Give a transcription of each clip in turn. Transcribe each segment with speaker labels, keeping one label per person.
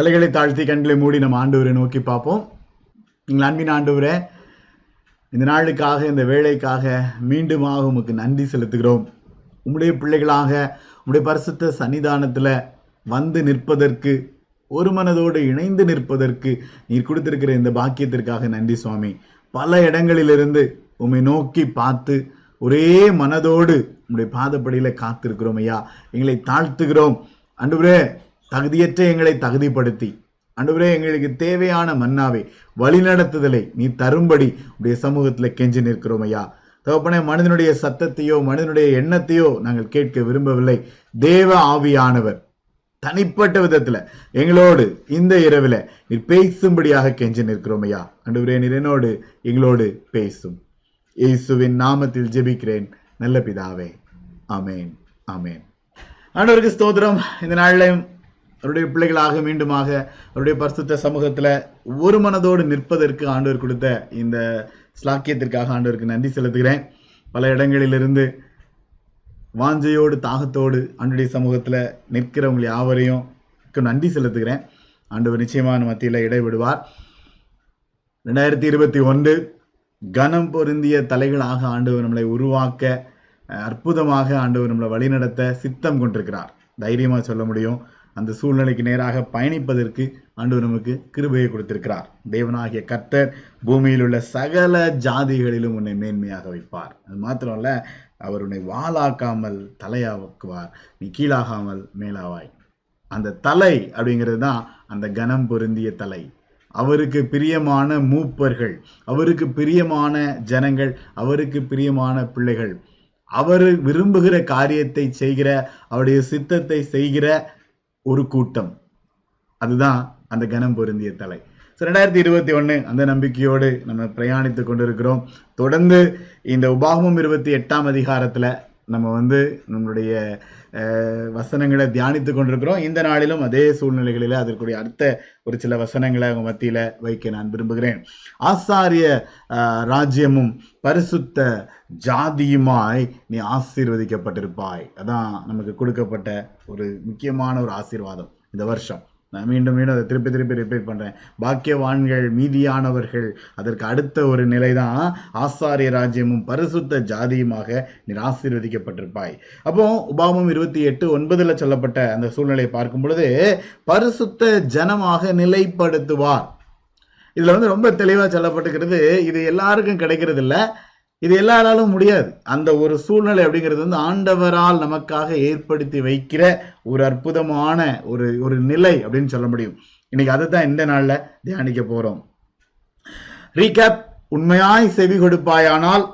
Speaker 1: தலைகளை தாழ்த்தி கண்களை மூடி நம்ம ஆண்டவரை நோக்கி பார்ப்போம் நீங்கள் அன்பின் ஆண்டவரே இந்த நாளுக்காக இந்த வேலைக்காக மீண்டுமாக உமக்கு நன்றி செலுத்துகிறோம் உம்முடைய பிள்ளைகளாக உம்முடைய பரிசுத்த சன்னிதானத்தில் வந்து நிற்பதற்கு ஒரு மனதோடு இணைந்து நிற்பதற்கு நீர் கொடுத்திருக்கிற இந்த பாக்கியத்திற்காக நன்றி சுவாமி பல இடங்களிலிருந்து உம்மை நோக்கி பார்த்து ஒரே மனதோடு உம்முடைய பாதப்படியில் காத்திருக்கிறோம் ஐயா எங்களை தாழ்த்துகிறோம் அன்றுபுரே தகுதியற்ற எங்களை தகுதிப்படுத்தி அன்றுவரே எங்களுக்கு தேவையான மன்னாவை வழிநடத்துதலை நீ தரும்படி உடைய சமூகத்தில் கெஞ்சி நிற்கிறோம் ஐயா தகப்பனே மனிதனுடைய சத்தத்தையோ மனிதனுடைய எண்ணத்தையோ நாங்கள் கேட்க விரும்பவில்லை தேவ ஆவியானவர் தனிப்பட்ட விதத்துல எங்களோடு இந்த இரவுல நீர் பேசும்படியாக கெஞ்சி நிற்கிறோம் ஐயா அன்றுவரே நீர் என்னோடு எங்களோடு பேசும் இயேசுவின் நாமத்தில் ஜெபிக்கிறேன் நல்ல பிதாவே அமேன் அமேன் ஆண்டவருக்கு ஸ்தோத்திரம் இந்த நாளிலையும் அவருடைய பிள்ளைகளாக மீண்டுமாக அவருடைய பரிசுத்த சமூகத்தில் ஒரு மனதோடு நிற்பதற்கு ஆண்டவர் கொடுத்த இந்த ஸ்லாக்கியத்திற்காக ஆண்டவருக்கு நன்றி செலுத்துகிறேன் பல இடங்களிலிருந்து வாஞ்சையோடு தாகத்தோடு ஆண்டுடைய சமூகத்தில் நிற்கிறவங்க யாவரையும் நன்றி செலுத்துகிறேன் ஆண்டவர் நிச்சயமான மத்தியில் இடைவிடுவார் ரெண்டாயிரத்தி இருபத்தி ஒன்று கனம் பொருந்திய தலைகளாக ஆண்டவர் நம்மளை உருவாக்க அற்புதமாக ஆண்டவர் நம்மளை வழிநடத்த சித்தம் கொண்டிருக்கிறார் தைரியமாக சொல்ல முடியும் அந்த சூழ்நிலைக்கு நேராக பயணிப்பதற்கு ஆண்டவர் நமக்கு கிருபையை கொடுத்திருக்கிறார் தேவனாகிய கர்த்தர் பூமியில் உள்ள சகல ஜாதிகளிலும் உன்னை மேன்மையாக வைப்பார் அது மாத்திரம் அல்ல அவர் உன்னை வாளாக்காமல் தலையாக்குவார் நீ கீழாகாமல் மேலாவாய் அந்த தலை அப்படிங்கிறது தான் அந்த கனம் பொருந்திய தலை அவருக்கு பிரியமான மூப்பர்கள் அவருக்கு பிரியமான ஜனங்கள் அவருக்கு பிரியமான பிள்ளைகள் அவர் விரும்புகிற காரியத்தை செய்கிற அவருடைய சித்தத்தை செய்கிற ஒரு கூட்டம் அதுதான் அந்த கனம் பொருந்திய தலை ஸோ ரெண்டாயிரத்தி இருபத்தி ஒன்று அந்த நம்பிக்கையோடு நம்ம பிரயாணித்து கொண்டிருக்கிறோம் தொடர்ந்து இந்த உபாகமம் இருபத்தி எட்டாம் அதிகாரத்தில் நம்ம வந்து நம்மளுடைய வசனங்களை தியானித்து கொண்டிருக்கிறோம் இந்த நாளிலும் அதே சூழ்நிலைகளில் அதற்குரிய அடுத்த ஒரு சில வசனங்களை அவங்க மத்தியில் வைக்க நான் விரும்புகிறேன் ஆசாரிய ராஜ்யமும் பரிசுத்த ஜாதியுமாய் நீ ஆசீர்வதிக்கப்பட்டிருப்பாய் அதான் நமக்கு கொடுக்கப்பட்ட ஒரு முக்கியமான ஒரு ஆசீர்வாதம் இந்த வருஷம் நான் மீண்டும் மீண்டும் அதை திருப்பி திருப்பி ரிப்பீட் பண்ணுறேன் பாக்கியவான்கள் மீதியானவர்கள் அதற்கு அடுத்த ஒரு நிலை தான் ஆசாரிய ராஜ்யமும் பரிசுத்த ஜாதியுமாக நீ ஆசீர்வதிக்கப்பட்டிருப்பாய் அப்போ உபாமம் இருபத்தி எட்டு ஒன்பதில் சொல்லப்பட்ட அந்த சூழ்நிலையை பார்க்கும் பொழுது பரிசுத்த ஜனமாக நிலைப்படுத்துவார் இதுல வந்து ரொம்ப தெளிவா சொல்லப்பட்டுக்கிறது இது எல்லாருக்கும் கிடைக்கிறது இல்லை இது எல்லாராலும் முடியாது அந்த ஒரு சூழ்நிலை அப்படிங்கிறது வந்து ஆண்டவரால் நமக்காக ஏற்படுத்தி வைக்கிற ஒரு அற்புதமான ஒரு ஒரு நிலை அப்படின்னு சொல்ல முடியும் இன்னைக்கு அதை தான் இந்த நாளில் தியானிக்க போகிறோம் ரீகேப் உண்மையாய் செவி கொடுப்பாயானால்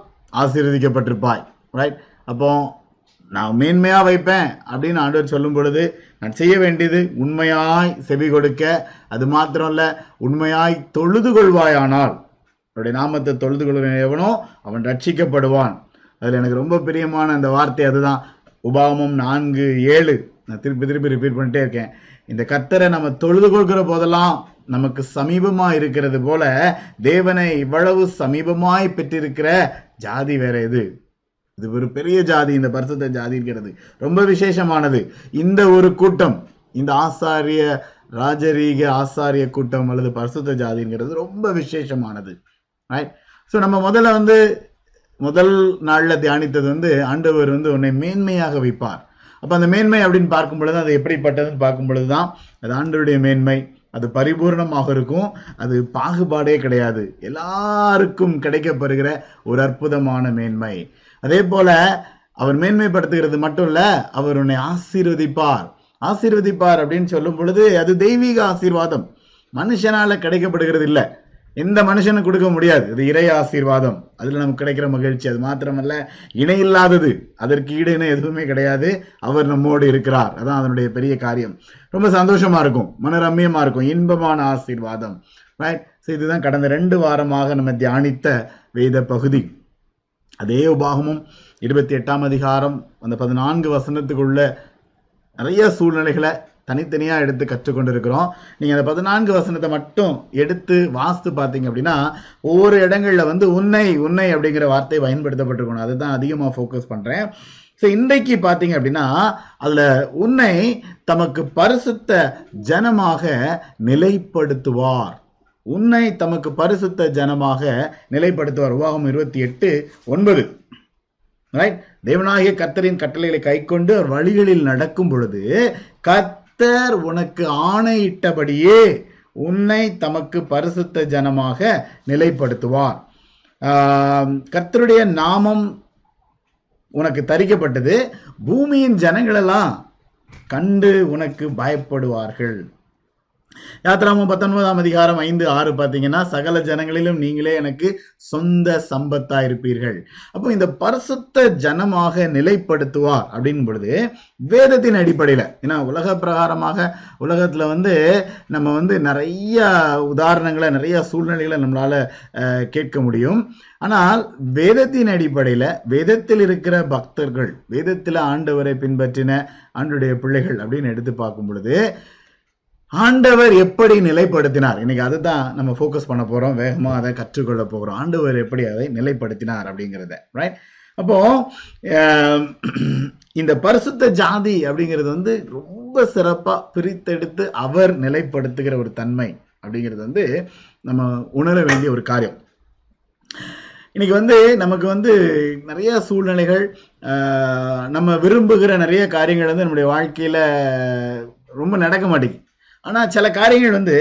Speaker 1: ஆசீர்வதிக்கப்பட்டிருப்பாய் ரைட் அப்போ நான் மேன்மையாக வைப்பேன் அப்படின்னு ஆண்டவர் சொல்லும் பொழுது நான் செய்ய வேண்டியது உண்மையாய் செவி கொடுக்க அது மாத்திரம் இல்லை உண்மையாய் தொழுது கொள்வாயானால் அவருடைய நாமத்தை தொழுது கொள்கிற எவனோ அவன் ரட்சிக்கப்படுவான் அதில் எனக்கு ரொம்ப பிரியமான அந்த வார்த்தை அதுதான் உபாமம் நான்கு ஏழு நான் திருப்பி திருப்பி ரிப்பீட் பண்ணிட்டே இருக்கேன் இந்த கத்தரை நம்ம தொழுது கொள்கிற போதெல்லாம் நமக்கு சமீபமா இருக்கிறது போல தேவனை இவ்வளவு சமீபமாய் பெற்றிருக்கிற ஜாதி வேற எது இது ஒரு பெரிய ஜாதி இந்த பரிசுத்த ஜாதி இருக்கிறது ரொம்ப விசேஷமானது இந்த ஒரு கூட்டம் இந்த ஆசாரிய ராஜரீக ஆசாரிய கூட்டம் அல்லது பரிசுத்த ஜாதிங்கிறது ரொம்ப விசேஷமானது ரைட் ஸோ நம்ம முதல்ல வந்து முதல் நாளில் தியானித்தது வந்து ஆண்டவர் வந்து உன்னை மேன்மையாக வைப்பார் அப்போ அந்த மேன்மை அப்படின்னு பார்க்கும் பொழுது அது எப்படிப்பட்டதுன்னு பார்க்கும் பொழுது தான் அது ஆண்டருடைய மேன்மை அது பரிபூர்ணமாக இருக்கும் அது பாகுபாடே கிடையாது எல்லாருக்கும் கிடைக்கப்படுகிற ஒரு அற்புதமான மேன்மை அதே போல அவர் மேன்மைப்படுத்துகிறது மட்டும் இல்ல அவர் உன்னை ஆசீர்வதிப்பார் ஆசீர்வதிப்பார் அப்படின்னு சொல்லும் பொழுது அது தெய்வீக ஆசீர்வாதம் மனுஷனால கிடைக்கப்படுகிறது இல்லை இந்த மனுஷனுக்கு கொடுக்க முடியாது இது இறை ஆசீர்வாதம் அதில் நமக்கு கிடைக்கிற மகிழ்ச்சி அது மாத்திரமல்ல இணை இல்லாதது அதற்கு ஈடுன்னு எதுவுமே கிடையாது அவர் நம்மோடு இருக்கிறார் அதான் அதனுடைய பெரிய காரியம் ரொம்ப சந்தோஷமா இருக்கும் மனரம்யமா இருக்கும் இன்பமான ஆசீர்வாதம் ரைட் ஸோ இதுதான் கடந்த ரெண்டு வாரமாக நம்ம தியானித்த வேத பகுதி அதே உபாகமும் இருபத்தி எட்டாம் அதிகாரம் அந்த பதினான்கு வசனத்துக்குள்ள நிறைய சூழ்நிலைகளை தனித்தனியாக எடுத்து கற்றுக்கொண்டு இருக்கிறோம் நீங்கள் அந்த பதினான்கு வசனத்தை மட்டும் எடுத்து வாஸ்து பார்த்தீங்க அப்படின்னா ஒவ்வொரு இடங்களில் வந்து உன்னை உன்னை அப்படிங்கிற வார்த்தை பயன்படுத்தப்பட்டிருக்கணும் அதுதான் அதிகமாக ஃபோக்கஸ் பண்ணுறேன் ஸோ இன்றைக்கு பார்த்தீங்க அப்படின்னா அதில் உன்னை தமக்கு பரிசுத்த ஜனமாக நிலைப்படுத்துவார் உன்னை தமக்கு பரிசுத்த ஜனமாக நிலைப்படுத்துவார் உபாகம் இருபத்தி எட்டு ஒன்பது ரைட் தேவனாகிய கத்தரின் கட்டளைகளை கைக்கொண்டு வழிகளில் நடக்கும் பொழுது கத் கர்த்தர் உனக்கு ஆணையிட்டபடியே உன்னை தமக்கு பரிசுத்த ஜனமாக நிலைப்படுத்துவார் கர்த்தருடைய நாமம் உனக்கு தரிக்கப்பட்டது பூமியின் ஜனங்களெல்லாம் கண்டு உனக்கு பயப்படுவார்கள் யாத்ராமம் பத்தொன்பதாம் அதிகாரம் ஐந்து ஆறு பார்த்தீங்கன்னா சகல ஜனங்களிலும் நீங்களே எனக்கு சொந்த சம்பத்தா இருப்பீர்கள் அப்போ இந்த பரிசுத்த ஜனமாக நிலைப்படுத்துவார் அப்படின் பொழுது வேதத்தின் அடிப்படையில் ஏன்னா உலக பிரகாரமாக உலகத்தில் வந்து நம்ம வந்து நிறைய உதாரணங்களை நிறைய சூழ்நிலைகளை நம்மளால கேட்க முடியும் ஆனால் வேதத்தின் அடிப்படையில் வேதத்தில் இருக்கிற பக்தர்கள் வேதத்தில் ஆண்டவரை பின்பற்றின ஆண்டுடைய பிள்ளைகள் அப்படின்னு எடுத்து பார்க்கும் பொழுது ஆண்டவர் எப்படி நிலைப்படுத்தினார் இன்னைக்கு அதுதான் நம்ம ஃபோக்கஸ் பண்ண போறோம் வேகமாக அதை கற்றுக்கொள்ள போகிறோம் ஆண்டவர் எப்படி அதை நிலைப்படுத்தினார் அப்படிங்கிறத ரைட் அப்போ இந்த பரிசுத்த ஜாதி அப்படிங்கிறது வந்து ரொம்ப சிறப்பாக பிரித்தெடுத்து அவர் நிலைப்படுத்துகிற ஒரு தன்மை அப்படிங்கிறது வந்து நம்ம உணர வேண்டிய ஒரு காரியம் இன்னைக்கு வந்து நமக்கு வந்து நிறைய சூழ்நிலைகள் நம்ம விரும்புகிற நிறைய காரியங்கள் வந்து நம்முடைய வாழ்க்கையில ரொம்ப நடக்க மாட்டேங்குது ஆனா சில காரியங்கள் வந்து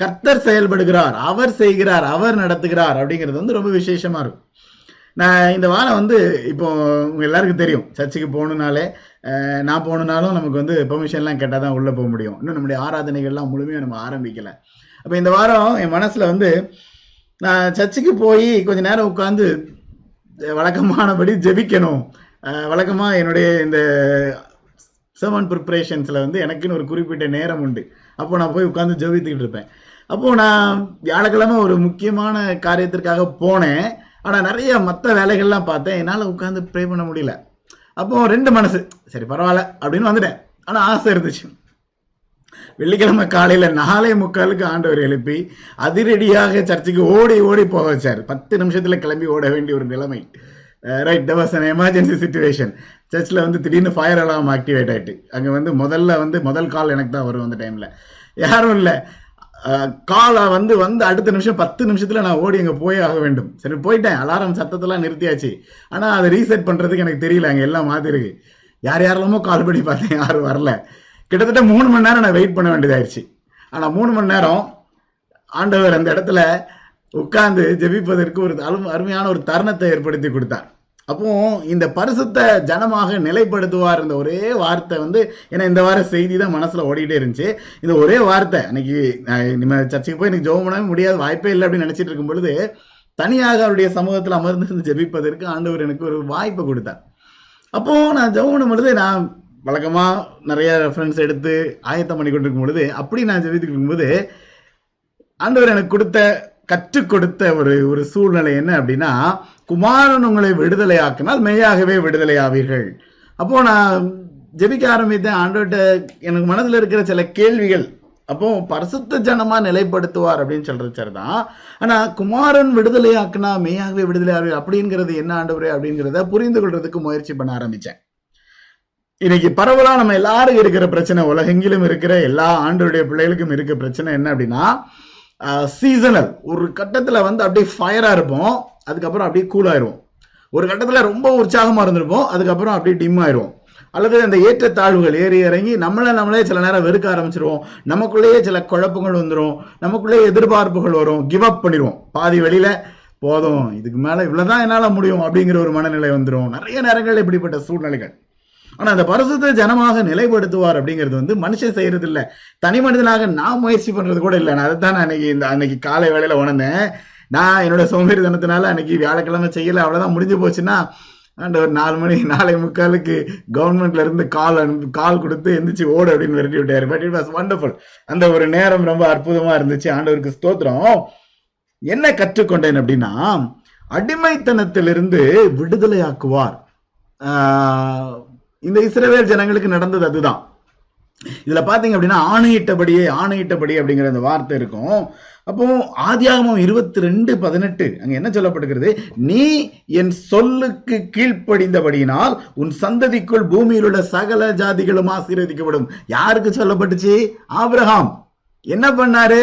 Speaker 1: கர்த்தர் செயல்படுகிறார் அவர் செய்கிறார் அவர் நடத்துகிறார் அப்படிங்கிறது வந்து ரொம்ப விசேஷமா இருக்கும் நான் இந்த வாரம் வந்து இப்போ உங்க எல்லாருக்கும் தெரியும் சர்ச்சுக்கு போகணுனாலே நான் போகணுனாலும் நமக்கு வந்து பெர்மிஷன்லாம் கேட்டால் தான் உள்ளே போக முடியும் இன்னும் நம்முடைய ஆராதனைகள்லாம் முழுமையாக நம்ம ஆரம்பிக்கல அப்போ இந்த வாரம் என் மனசில் வந்து நான் சர்ச்சுக்கு போய் கொஞ்ச நேரம் உட்காந்து வழக்கமானபடி ஜெபிக்கணும் வழக்கமாக என்னுடைய இந்த செமன் ப்ரிப்ரேஷன்ஸில் வந்து எனக்குன்னு ஒரு குறிப்பிட்ட நேரம் உண்டு அப்போ நான் போய் உட்காந்து ஜோபித்துக்கிட்டு இருப்பேன் அப்போது நான் வியாழக்கிழமை ஒரு முக்கியமான காரியத்திற்காக போனேன் ஆனால் நிறைய மற்ற வேலைகள்லாம் பார்த்தேன் என்னால் உட்காந்து ப்ரே பண்ண முடியல அப்போது ரெண்டு மனசு சரி பரவாயில்ல அப்படின்னு வந்துட்டேன் ஆனால் ஆசை இருந்துச்சு வெள்ளிக்கிழமை காலையில் நாலே முக்காலுக்கு ஆண்டவர் எழுப்பி அதிரடியாக சர்ச்சுக்கு ஓடி ஓடி போக வச்சார் பத்து நிமிஷத்தில் கிளம்பி ஓட வேண்டிய ஒரு நிலைமை right that was an emergency situation சர்ச்சில் வந்து திடீர்னு ஃபயர் அலாம் ஆக்டிவேட் ஆகிட்டு அங்கே வந்து முதல்ல வந்து முதல் கால் எனக்கு தான் வரும் அந்த டைமில் யாரும் இல்லை காலை வந்து வந்து அடுத்த நிமிஷம் பத்து நிமிஷத்தில் நான் ஓடி அங்கே போய் ஆக வேண்டும் சரி போயிட்டேன் அலாரம் சத்தத்தெல்லாம் நிறுத்தியாச்சு ஆனால் அதை ரீசெட் பண்ணுறதுக்கு எனக்கு தெரியல அங்கே எல்லாம் மாதிரி யார் யாரெல்லாமோ கால் பண்ணி பார்த்தேன் யாரும் வரல கிட்டத்தட்ட மூணு மணி நேரம் நான் வெயிட் பண்ண வேண்டியதாயிடுச்சு ஆனால் மூணு மணி நேரம் ஆண்டவர் அந்த இடத்துல உட்கார்ந்து ஜெபிப்பதற்கு ஒரு அருமையான ஒரு தருணத்தை ஏற்படுத்தி கொடுத்தார் அப்போ இந்த பரிசுத்த ஜனமாக நிலைப்படுத்துவார் இந்த ஒரே வார்த்தை வந்து ஏன்னா இந்த வார செய்தி தான் மனசுல ஓடிக்கிட்டே இருந்துச்சு இந்த ஒரே வார்த்தை அன்னைக்கு நம்ம சர்ச்சைக்கு போய் எனக்கு ஜோம் பண்ணவே முடியாது வாய்ப்பே இல்லை அப்படின்னு நினைச்சிட்டு இருக்கும் பொழுது தனியாக அவருடைய சமூகத்தில் அமர்ந்திருந்து ஜெபிப்பதற்கு ஆண்டவர் எனக்கு ஒரு வாய்ப்பை கொடுத்தார் அப்போ நான் ஜெபம் பண்ணும் பொழுது நான் வழக்கமாக நிறைய ரெஃபரன்ஸ் எடுத்து ஆயத்தம் பண்ணி கொண்டிருக்கும் பொழுது அப்படி நான் ஜெபித்துட்டு இருக்கும்போது ஆண்டவர் எனக்கு கொடுத்த கற்றுக் கொடுத்த ஒரு ஒரு சூழ்நிலை என்ன அப்படின்னா குமாரன் உங்களை ஆக்கினால் மெய்யாகவே ஆவீர்கள் அப்போ நான் ஜெபிக்க ஆரம்பித்தேன் ஆண்டோட்ட எனக்கு மனதில் இருக்கிற சில கேள்விகள் அப்போ பரிசுத்த ஜனமா நிலைப்படுத்துவார் அப்படின்னு சொல்றது சரிதான் ஆனா குமாரன் ஆக்குனா மெய்யாகவே ஆகு அப்படிங்கிறது என்ன ஆண்டவரே அப்படிங்கிறத புரிந்து கொள்றதுக்கு முயற்சி பண்ண ஆரம்பிச்சேன் இன்னைக்கு பரவலா நம்ம எல்லாரும் இருக்கிற பிரச்சனை உலகெங்கிலும் இருக்கிற எல்லா ஆண்டருடைய பிள்ளைகளுக்கும் இருக்க பிரச்சனை என்ன அப்படின்னா சீசனல் ஒரு கட்டத்தில் வந்து அப்படியே ஃபயராக இருப்போம் அதுக்கப்புறம் அப்படியே கூல் ஆயிடுவோம் ஒரு கட்டத்தில் ரொம்ப உற்சாகமாக இருந்திருப்போம் அதுக்கப்புறம் அப்படியே டிம் ஆயிடுவோம் அல்லது அந்த ஏற்ற தாழ்வுகள் ஏறி இறங்கி நம்மளை நம்மளே சில நேரம் வெறுக்க ஆரம்பிச்சிருவோம் நமக்குள்ளேயே சில குழப்பங்கள் வந்துடும் நமக்குள்ளேயே எதிர்பார்ப்புகள் வரும் கிவ் அப் பண்ணிடுவோம் பாதி வெளியில போதும் இதுக்கு மேலே இவ்வளோதான் என்னால் முடியும் அப்படிங்கிற ஒரு மனநிலை வந்துடும் நிறைய நேரங்கள் இப்படிப்பட்ட சூழ்நிலைகள் ஆனா அந்த பரிசுத்த ஜனமாக நிலைப்படுத்துவார் அப்படிங்கிறது வந்து மனுஷன் செய்யறது இல்ல தனி மனிதனாக நான் முயற்சி பண்றது கூட இல்லை நான் அதைத்தான் அன்னைக்கு இந்த அன்னைக்கு காலை வேலையில உணர்ந்தேன் நான் என்னோட சோம்பேறி தினத்தினால அன்னைக்கு வியாழக்கிழமை செய்யல அவ்வளவுதான் முடிஞ்சு போச்சுன்னா அண்ட் ஒரு நாலு மணி நாலு முக்காலுக்கு கவர்மெண்ட்ல இருந்து கால் அனுப்பி கால் கொடுத்து எந்திரிச்சு ஓடு அப்படின்னு விரட்டி விட்டாரு பட் இட் வாஸ் வண்டர்ஃபுல் அந்த ஒரு நேரம் ரொம்ப அற்புதமா இருந்துச்சு ஆண்டவருக்கு ஸ்தோத்திரம் என்ன கற்றுக்கொண்டேன் அப்படின்னா அடிமைத்தனத்திலிருந்து விடுதலையாக்குவார் இந்த இஸ்ரவேல் ஜனங்களுக்கு நடந்தது அதுதான் இதுல பாத்தீங்க அப்படின்னா ஆணையிட்டபடியே ஆணையிட்டபடி அப்படிங்கிற அந்த வார்த்தை இருக்கும் அப்போ ஆதியாகமம் இருபத்தி ரெண்டு பதினெட்டு அங்க என்ன சொல்லப்படுகிறது நீ என் சொல்லுக்கு கீழ்ப்படிந்தபடியினால் உன் சந்ததிக்குள் பூமியில் உள்ள சகல ஜாதிகளும் ஆசீர்வதிக்கப்படும் யாருக்கு சொல்லப்பட்டுச்சு ஆபிரகாம் என்ன பண்ணாரு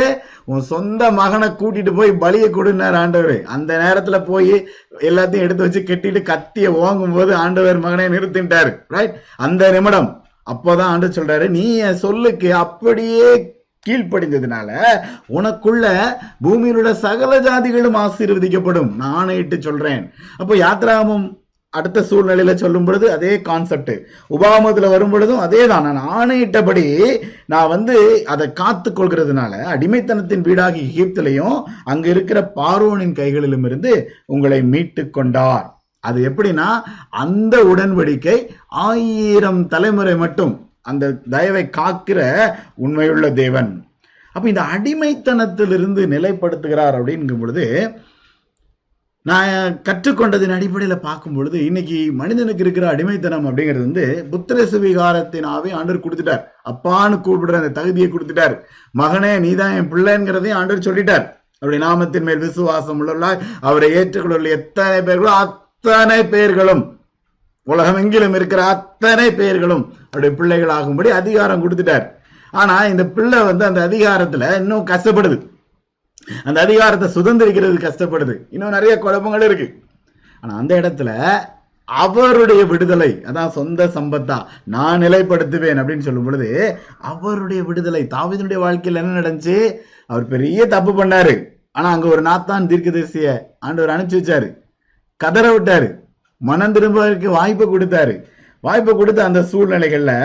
Speaker 1: உன் சொந்த மகனை கூட்டிட்டு போய் பலியை கொடுனாரு ஆண்டவர் அந்த நேரத்துல போய் எல்லாத்தையும் எடுத்து வச்சு கட்டிட்டு கத்திய ஓங்கும் போது ஆண்டவர் மகனை நிறுத்தின்றாரு ரைட் அந்த நிமிடம் அப்போதான் ஆண்டு சொல்றாரு நீ என் சொல்லுக்கு அப்படியே கீழ்ப்படிந்ததுனால உனக்குள்ள பூமியிலுள்ள சகல ஜாதிகளும் ஆசீர்வதிக்கப்படும் நானே இட்டு சொல்றேன் அப்போ யாத்ராமம் அடுத்த சூழ்நிலையில சொல்லும் பொழுது அதே கான்செப்ட் உபாமத்துல வரும் பொழுதும் அதே தான் நான் ஆணையிட்டபடி நான் வந்து அதை காத்து கொள்கிறதுனால அடிமைத்தனத்தின் வீடாகி எகிப்திலையும் அங்க இருக்கிற பார்வோனின் கைகளிலும் இருந்து உங்களை மீட்டு கொண்டார் அது எப்படின்னா அந்த உடன்படிக்கை ஆயிரம் தலைமுறை மட்டும் அந்த தயவை காக்கிற உண்மையுள்ள தேவன் அப்ப இந்த அடிமைத்தனத்திலிருந்து நிலைப்படுத்துகிறார் அப்படிங்கும் பொழுது நான் கற்றுக்கொண்டதின் அடிப்படையில் பார்க்கும் பொழுது இன்னைக்கு மனிதனுக்கு இருக்கிற அடிமைத்தனம் அப்படிங்கிறது வந்து புத்திர சுவிகாரத்தினாவே ஆண்டர் கொடுத்துட்டார் அப்பான்னு கூப்பிடுற அந்த தகுதியை கொடுத்துட்டார் மகனே நீதான் என் பிள்ளைங்கிறதையும் ஆண்டர் சொல்லிட்டார் அப்படி நாமத்தின் மேல் விசுவாசம் உள்ளவர்களா அவரை ஏற்றுக்கொள்ள எத்தனை பேர்களோ அத்தனை பேர்களும் உலகம் எங்கிலும் இருக்கிற அத்தனை பேர்களும் அவருடைய பிள்ளைகள் ஆகும்படி அதிகாரம் கொடுத்துட்டார் ஆனா இந்த பிள்ளை வந்து அந்த அதிகாரத்துல இன்னும் கஷ்டப்படுது அந்த அதிகாரத்தை சுதந்திரிக்கிறது கஷ்டப்படுது இன்னும் நிறைய குழப்பங்கள் இருக்கு ஆனா அந்த இடத்துல அவருடைய விடுதலை அதான் சொந்த சம்பத்தா நான் நிலைப்படுத்துவேன் அப்படின்னு சொல்லும் பொழுது அவருடைய விடுதலை தாவிதனுடைய வாழ்க்கையில் என்ன நடந்துச்சு அவர் பெரிய தப்பு பண்ணாரு ஆனா அங்க ஒரு நாத்தான் தீர்க்க தேசிய ஆண்டவர் அனுப்பிச்சு வச்சாரு கதற விட்டாரு மனம் திரும்பவதற்கு வாய்ப்பு கொடுத்தாரு வாய்ப்பு கொடுத்த அந்த சூழ்நிலைகளில்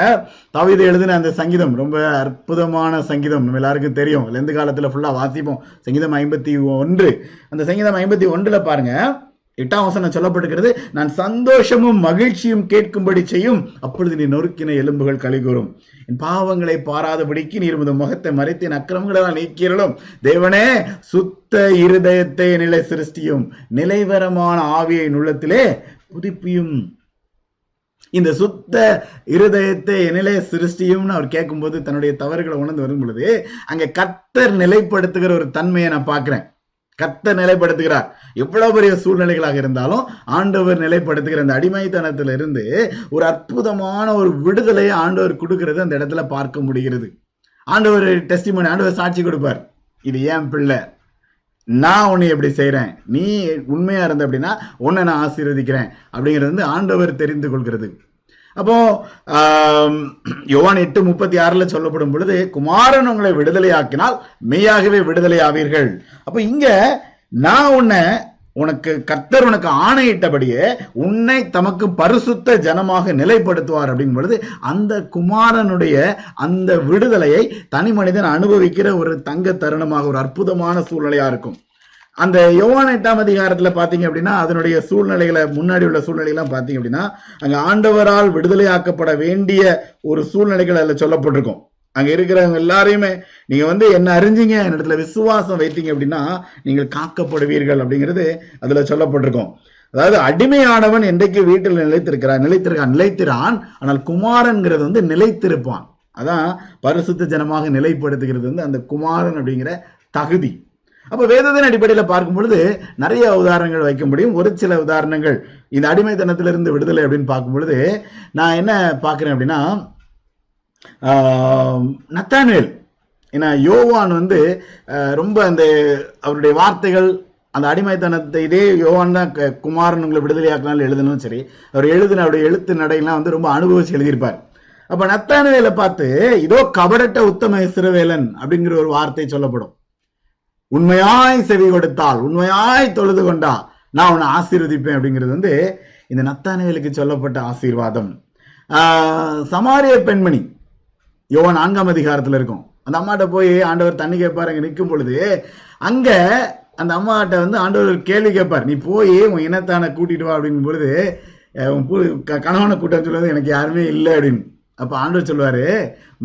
Speaker 1: தவிதை எழுதின அந்த சங்கீதம் ரொம்ப அற்புதமான சங்கீதம் நம்ம எல்லாருக்கும் தெரியும் லெந்து காலத்தில் ஃபுல்லாக வாசிப்போம் சங்கீதம் ஐம்பத்தி ஒன்று அந்த சங்கீதம் ஐம்பத்தி ஒன்றில் பாருங்கள் எட்டாம் வசனம் சொல்லப்பட்டுக்கிறது நான் சந்தோஷமும் மகிழ்ச்சியும் கேட்கும்படி செய்யும் அப்பொழுது நீ நொறுக்கின எலும்புகள் கழிகூறும் என் பாவங்களை பாராதபடிக்கு நீர் உமது முகத்தை மறைத்து என் அக்கிரமங்களை நான் தேவனே சுத்த இருதயத்தை நிலை சிருஷ்டியும் நிலைவரமான ஆவியை உள்ளத்திலே புதுப்பியும் இந்த சுத்த இருதயத்தை என்னிலே சிருஷ்டியும்னு அவர் கேட்கும்போது தன்னுடைய தவறுகளை உணர்ந்து வரும் பொழுது அங்க கத்தர் நிலைப்படுத்துகிற ஒரு தன்மையை நான் பார்க்கிறேன் கத்தர் நிலைப்படுத்துகிறார் எவ்வளவு பெரிய சூழ்நிலைகளாக இருந்தாலும் ஆண்டவர் நிலைப்படுத்துகிற அந்த அடிமைத்தனத்துல இருந்து ஒரு அற்புதமான ஒரு விடுதலையை ஆண்டவர் கொடுக்கறது அந்த இடத்துல பார்க்க முடிகிறது ஆண்டவர் டெஸ்டிமோனி ஆண்டவர் சாட்சி கொடுப்பார் இது ஏன் பிள்ளை நான் உன்னை எப்படி செய்கிறேன் நீ உண்மையாக இருந்த அப்படின்னா உன்னை நான் ஆசீர்வதிக்கிறேன் அப்படிங்கிறது வந்து ஆண்டவர் தெரிந்து கொள்கிறது அப்போ யோவான் எட்டு முப்பத்தி ஆறுல சொல்லப்படும் பொழுது குமாரன் உங்களை விடுதலையாக்கினால் மெய்யாகவே விடுதலை ஆவீர்கள் அப்போ இங்க நான் உன்னை உனக்கு கர்த்தர் உனக்கு ஆணையிட்டபடியே உன்னை தமக்கு பரிசுத்த ஜனமாக நிலைப்படுத்துவார் அப்படிங்கும் பொழுது அந்த குமாரனுடைய அந்த விடுதலையை தனி மனிதன் அனுபவிக்கிற ஒரு தங்க தருணமாக ஒரு அற்புதமான சூழ்நிலையா இருக்கும் அந்த யோவான் எட்டாம் அதிகாரத்துல பாத்தீங்க அப்படின்னா அதனுடைய சூழ்நிலைகளை முன்னாடி உள்ள சூழ்நிலைகள்லாம் பாத்தீங்க அப்படின்னா அங்க ஆண்டவரால் விடுதலையாக்கப்பட வேண்டிய ஒரு சூழ்நிலைகள் அதில் சொல்லப்பட்டிருக்கும் அங்க இருக்கிறவங்க எல்லாரையுமே நீங்க வந்து என்ன அறிஞ்சிங்க என்னிடத்துல விசுவாசம் வைத்தீங்க அப்படின்னா நீங்கள் காக்கப்படுவீர்கள் அப்படிங்கிறது அதுல சொல்லப்பட்டிருக்கோம் அதாவது அடிமையானவன் என்றைக்கு வீட்டில் நிலைத்திருக்கிறான் நிலைத்திருக்கான் நிலைத்திறான் ஆனால் குமாரன்கிறது வந்து நிலைத்திருப்பான் அதான் பரிசுத்த ஜனமாக நிலைப்படுத்துகிறது வந்து அந்த குமாரன் அப்படிங்கிற தகுதி அப்ப வேதத்தின் அடிப்படையில் பார்க்கும் பொழுது நிறைய உதாரணங்கள் வைக்க முடியும் ஒரு சில உதாரணங்கள் இந்த அடிமைத்தனத்திலிருந்து விடுதலை அப்படின்னு பார்க்கும் பொழுது நான் என்ன பார்க்குறேன் அப்படின்னா நத்தானுவேல் ஏன்னா யோவான் வந்து ரொம்ப அந்த அவருடைய வார்த்தைகள் அந்த அடிமைத்தனத்தை இதே யோவான் தான் குமாரன் உங்களை விடுதலையாக்கினாலும் எழுதணும் சரி அவர் எழுதின அவருடைய எழுத்து நடையெல்லாம் வந்து ரொம்ப அனுபவிச்சு எழுதியிருப்பார் அப்ப நத்தானவேலை பார்த்து இதோ கபடட்ட உத்தம சிறவேலன் அப்படிங்கிற ஒரு வார்த்தை சொல்லப்படும் உண்மையாய் செவி கொடுத்தால் உண்மையாய் தொழுது கொண்டா நான் உன்னை ஆசீர்வதிப்பேன் அப்படிங்கிறது வந்து இந்த நத்தானவேலுக்கு சொல்லப்பட்ட ஆசீர்வாதம் சமாரிய பெண்மணி யோவா நான்காம் அதிகாரத்துல இருக்கும் அந்த அம்மாட்ட போய் ஆண்டவர் தண்ணி கேட்பார் அங்க நிற்கும் பொழுது அங்க அந்த அம்மாட்ட வந்து ஆண்டவர் கேள்வி கேட்பார் நீ போய் உன் இனத்தான கூட்டிட்டு வா அப்படிங்கும் பொழுது கணவனை கூட்டம் சொல்லுவது எனக்கு யாருமே இல்லை அப்படின்னு அப்ப ஆண்டவர் சொல்லுவாரு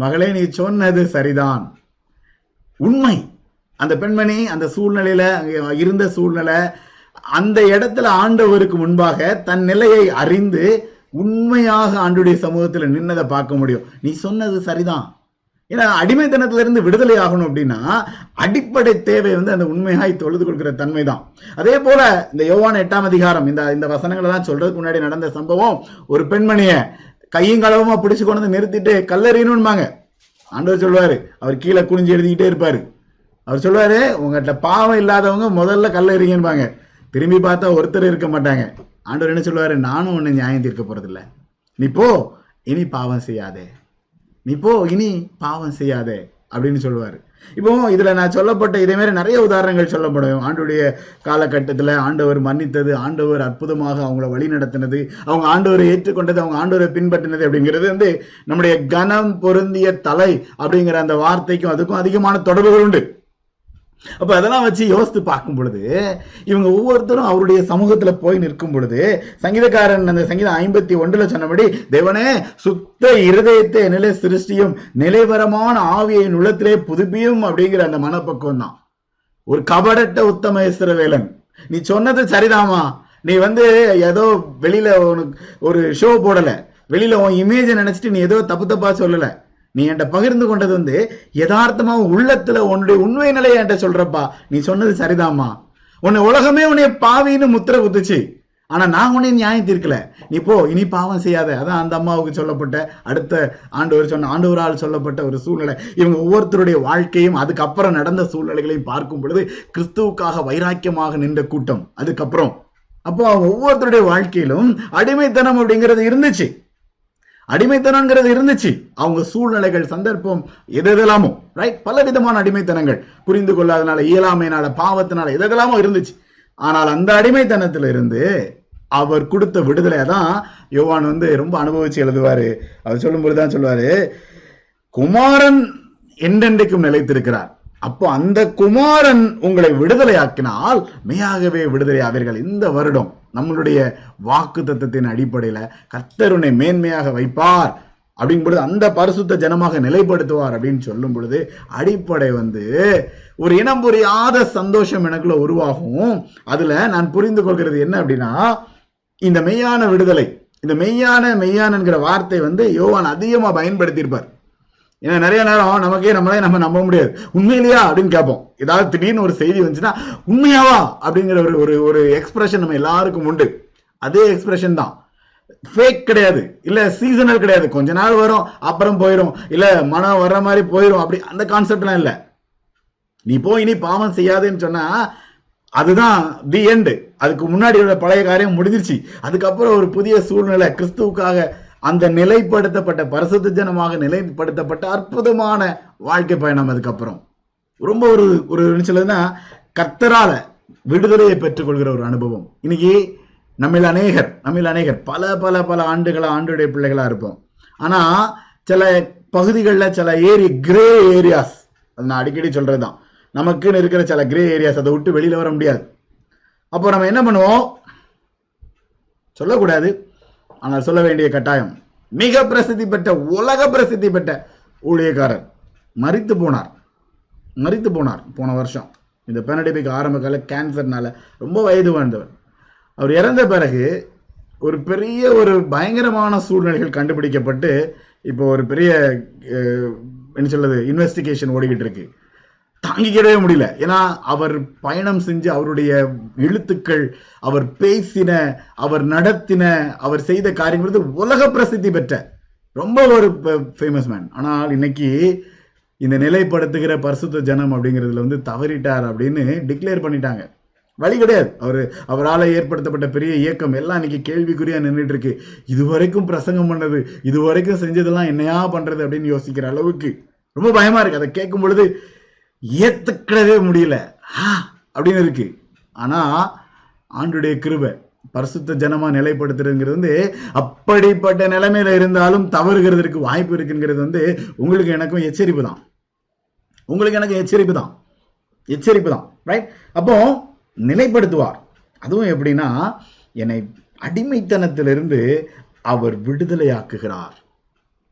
Speaker 1: மகளே நீ சொன்னது சரிதான் உண்மை அந்த பெண்மணி அந்த சூழ்நிலையில இருந்த சூழ்நிலை அந்த இடத்துல ஆண்டவருக்கு முன்பாக தன் நிலையை அறிந்து உண்மையாக ஆண்டுடைய சமூகத்தில் நின்னதை பார்க்க முடியும் நீ சொன்னது சரிதான் ஏன்னா அடிமைத்தனத்திலிருந்து விடுதலை ஆகணும் அப்படின்னா அடிப்படை தேவை வந்து அந்த உண்மையாய் தொழுது கொடுக்கிற தன்மை தான் அதே போல இந்த யோவான எட்டாம் அதிகாரம் இந்த இந்த வசனங்களை தான் சொல்றதுக்கு முன்னாடி நடந்த சம்பவம் ஒரு பெண்மணியை கையும் களவுமா பிடிச்சு கொண்டு வந்து நிறுத்திட்டு கல்லறியணும்பாங்க ஆண்டவர் சொல்வாரு அவர் கீழே குனிஞ்சு எழுதிக்கிட்டே இருப்பாரு அவர் சொல்வாரு உங்ககிட்ட பாவம் இல்லாதவங்க முதல்ல கல்லறிங்கன்னு திரும்பி பார்த்தா ஒருத்தர் இருக்க மாட்டாங்க ஆண்டவர் என்ன சொல்லுவார் நானும் ஒன்று நியாயம் தீர்க்க போகிறதில்ல நீ போ இனி பாவம் செய்யாதே நீ போ இனி பாவம் செய்யாதே அப்படின்னு சொல்லுவார் இப்போ இதுல நான் சொல்லப்பட்ட இதே மாதிரி நிறைய உதாரணங்கள் சொல்லப்படும் ஆண்டுடைய காலகட்டத்துல ஆண்டவர் மன்னித்தது ஆண்டவர் அற்புதமாக அவங்கள வழி நடத்தினது அவங்க ஆண்டவரை ஏற்றுக்கொண்டது அவங்க ஆண்டவரை பின்பற்றினது அப்படிங்கிறது வந்து நம்முடைய கனம் பொருந்திய தலை அப்படிங்கிற அந்த வார்த்தைக்கும் அதுக்கும் அதிகமான தொடர்புகள் உண்டு அப்ப அதெல்லாம் வச்சு யோசித்து பார்க்கும் பொழுது இவங்க ஒவ்வொருத்தரும் அவருடைய சமூகத்துல போய் நிற்கும் பொழுது சங்கீதக்காரன் அந்த சங்கீதம் ஐம்பத்தி ஒன்றுல சொன்னபடி தேவனே சுத்த இருதயத்தை நிலை சிருஷ்டியும் நிலைவரமான ஆவியை நுளத்திலே புதுப்பியும் அப்படிங்கிற அந்த மனப்பக்குவம் தான் ஒரு கபடட்ட உத்தம வேலன் நீ சொன்னது சரிதாமா நீ வந்து ஏதோ வெளியில உனக்கு ஒரு ஷோ போடல வெளியில உன் இமேஜை நினைச்சிட்டு நீ ஏதோ தப்பு தப்பா சொல்லலை நீ என் பகிர்ந்து கொண்டது வந்து யதார்த்தமா உள்ளத்துல ஒன்று உண்மை நிலைய சொல்றப்பா நீ சொன்னது சரிதாம்மா உன்னை உலகமே உன்னைய பாவின்னு முத்திர குத்துச்சு ஆனா நான் உன்னை நியாயம் தீர்க்கல நீ போ இனி பாவம் செய்யாத அதான் அந்த அம்மாவுக்கு சொல்லப்பட்ட அடுத்த ஒரு சொன்ன ஆண்டவரால் சொல்லப்பட்ட ஒரு சூழ்நிலை இவங்க ஒவ்வொருத்தருடைய வாழ்க்கையும் அதுக்கப்புறம் நடந்த சூழ்நிலைகளையும் பார்க்கும் பொழுது கிறிஸ்துவுக்காக வைராக்கியமாக நின்ற கூட்டம் அதுக்கப்புறம் அப்போ அவங்க ஒவ்வொருத்தருடைய வாழ்க்கையிலும் அடிமைத்தனம் அப்படிங்கிறது இருந்துச்சு அடிமைத்தனங்கிறது இருந்துச்சு அவங்க சூழ்நிலைகள் சந்தர்ப்பம் எது எதெல்லாமோ ரைட் பல விதமான அடிமைத்தனங்கள் புரிந்து கொள்ளாதனால இயலாமையினால பாவத்தினால எதெல்லாமோ இருந்துச்சு ஆனால் அந்த அடிமைத்தனத்துல இருந்து அவர் கொடுத்த விடுதலை தான் யோவான் வந்து ரொம்ப அனுபவிச்சு எழுதுவாரு அவர் சொல்லும்போது தான் சொல்லுவாரு குமாரன் என்றென்றைக்கும் நிலைத்திருக்கிறார் அப்போ அந்த குமாரன் உங்களை விடுதலையாக்கினால் மெய்யாகவே ஆவீர்கள் இந்த வருடம் நம்மளுடைய வாக்கு தத்துவத்தின் அடிப்படையில் கத்தருனை மேன்மையாக வைப்பார் அப்படிங்கும் பொழுது அந்த பரிசுத்த ஜனமாக நிலைப்படுத்துவார் அப்படின்னு சொல்லும் பொழுது அடிப்படை வந்து ஒரு இனம் புரியாத சந்தோஷம் எனக்குள்ள உருவாகும் அதுல நான் புரிந்து கொள்கிறது என்ன அப்படின்னா இந்த மெய்யான விடுதலை இந்த மெய்யான மெய்யானங்கிற வார்த்தை வந்து யோவான் அதிகமாக பயன்படுத்தியிருப்பார் ஏன்னா நிறைய நேரம் நமக்கே நம்மளே நம்ம நம்ப முடியாது உண்மையிலையா அப்படின்னு கேட்போம் ஏதாவது திடீர்னு ஒரு செய்தி வந்துச்சுன்னா உண்மையாவா அப்படிங்கிற ஒரு ஒரு ஒரு எக்ஸ்பிரஷன் நம்ம எல்லாருக்கும் உண்டு அதே எக்ஸ்பிரஷன் தான் ஃபேக் கிடையாது இல்ல சீசனல் கிடையாது கொஞ்ச நாள் வரும் அப்புறம் போயிடும் இல்ல மனம் வர்ற மாதிரி போயிடும் அப்படி அந்த கான்செப்ட்லாம் இல்லை நீ போ இனி பாவம் செய்யாதுன்னு சொன்னா அதுதான் தி எண்டு அதுக்கு முன்னாடி உள்ள பழைய காரியம் முடிஞ்சிருச்சு அதுக்கப்புறம் ஒரு புதிய சூழ்நிலை கிறிஸ்துவுக்காக அந்த நிலைப்படுத்தப்பட்ட பரிசுத்த ஜனமாக நிலைப்படுத்தப்பட்ட அற்புதமான வாழ்க்கை பயணம் அதுக்கப்புறம் ரொம்ப ஒரு ஒரு நினைச்சதுன்னா கத்தரால விடுதலையை பெற்றுக்கொள்கிற ஒரு அனுபவம் இன்னைக்கு நம்மில் அநேகர் நம்மில் அநேகர் பல பல பல ஆண்டுகளா ஆண்டுடைய பிள்ளைகளா இருப்போம் ஆனா சில பகுதிகளில் சில ஏரி கிரே ஏரியாஸ் அது நான் அடிக்கடி சொல்கிறது தான் நமக்குன்னு இருக்கிற சில கிரே ஏரியாஸ் அதை விட்டு வெளியில வர முடியாது அப்போ நம்ம என்ன பண்ணுவோம் சொல்லக்கூடாது ஆனால் சொல்ல வேண்டிய கட்டாயம் மிக பிரசித்தி பெற்ற உலக பிரசித்தி பெற்ற ஊழியக்காரர் மறித்து போனார் மறித்து போனார் போன வருஷம் இந்த பெனடிபிக் ஆரம்ப கால கேன்சர்னால ரொம்ப வயது வாழ்ந்தவர் அவர் இறந்த பிறகு ஒரு பெரிய ஒரு பயங்கரமான சூழ்நிலைகள் கண்டுபிடிக்கப்பட்டு இப்போ ஒரு பெரிய என்ன சொல்றது இன்வெஸ்டிகேஷன் ஓடிக்கிட்டு இருக்கு தாங்கிக்கவே முடியல ஏன்னா அவர் பயணம் செஞ்சு அவருடைய எழுத்துக்கள் அவர் பேசின அவர் நடத்தின அவர் செய்த காரியங்கிறது உலக பிரசித்தி பெற்ற ரொம்ப ஒரு ஃபேமஸ் மேன் ஆனால் இன்னைக்கு இந்த நிலைப்படுத்துகிற பரிசுத்த ஜனம் அப்படிங்கிறதுல வந்து தவறிட்டார் அப்படின்னு டிக்ளேர் பண்ணிட்டாங்க வழி கிடையாது அவர் அவரால் ஏற்படுத்தப்பட்ட பெரிய இயக்கம் எல்லாம் இன்னைக்கு கேள்விக்குறியா நின்றுட்டு இருக்கு இதுவரைக்கும் பிரசங்கம் பண்ணது இதுவரைக்கும் செஞ்சதெல்லாம் என்னையா பண்றது அப்படின்னு யோசிக்கிற அளவுக்கு ரொம்ப பயமா இருக்கு அதை கேட்கும் பொழுது ஏத்துக்கிடவே முடியல அப்படின்னு இருக்கு ஆனா ஆண்டுடைய கிருபை பரிசுத்த ஜனமா நிலைப்படுத்துறதுங்கிறது வந்து அப்படிப்பட்ட நிலைமையில இருந்தாலும் தவறுகிறதுக்கு வாய்ப்பு இருக்குங்கிறது வந்து உங்களுக்கு எனக்கும் எச்சரிப்பு தான் உங்களுக்கு எனக்கும் எச்சரிப்பு தான் எச்சரிப்பு தான் ரைட் அப்போ நிலைப்படுத்துவார் அதுவும் எப்படின்னா என்னை அடிமைத்தனத்திலிருந்து அவர் விடுதலையாக்குகிறார்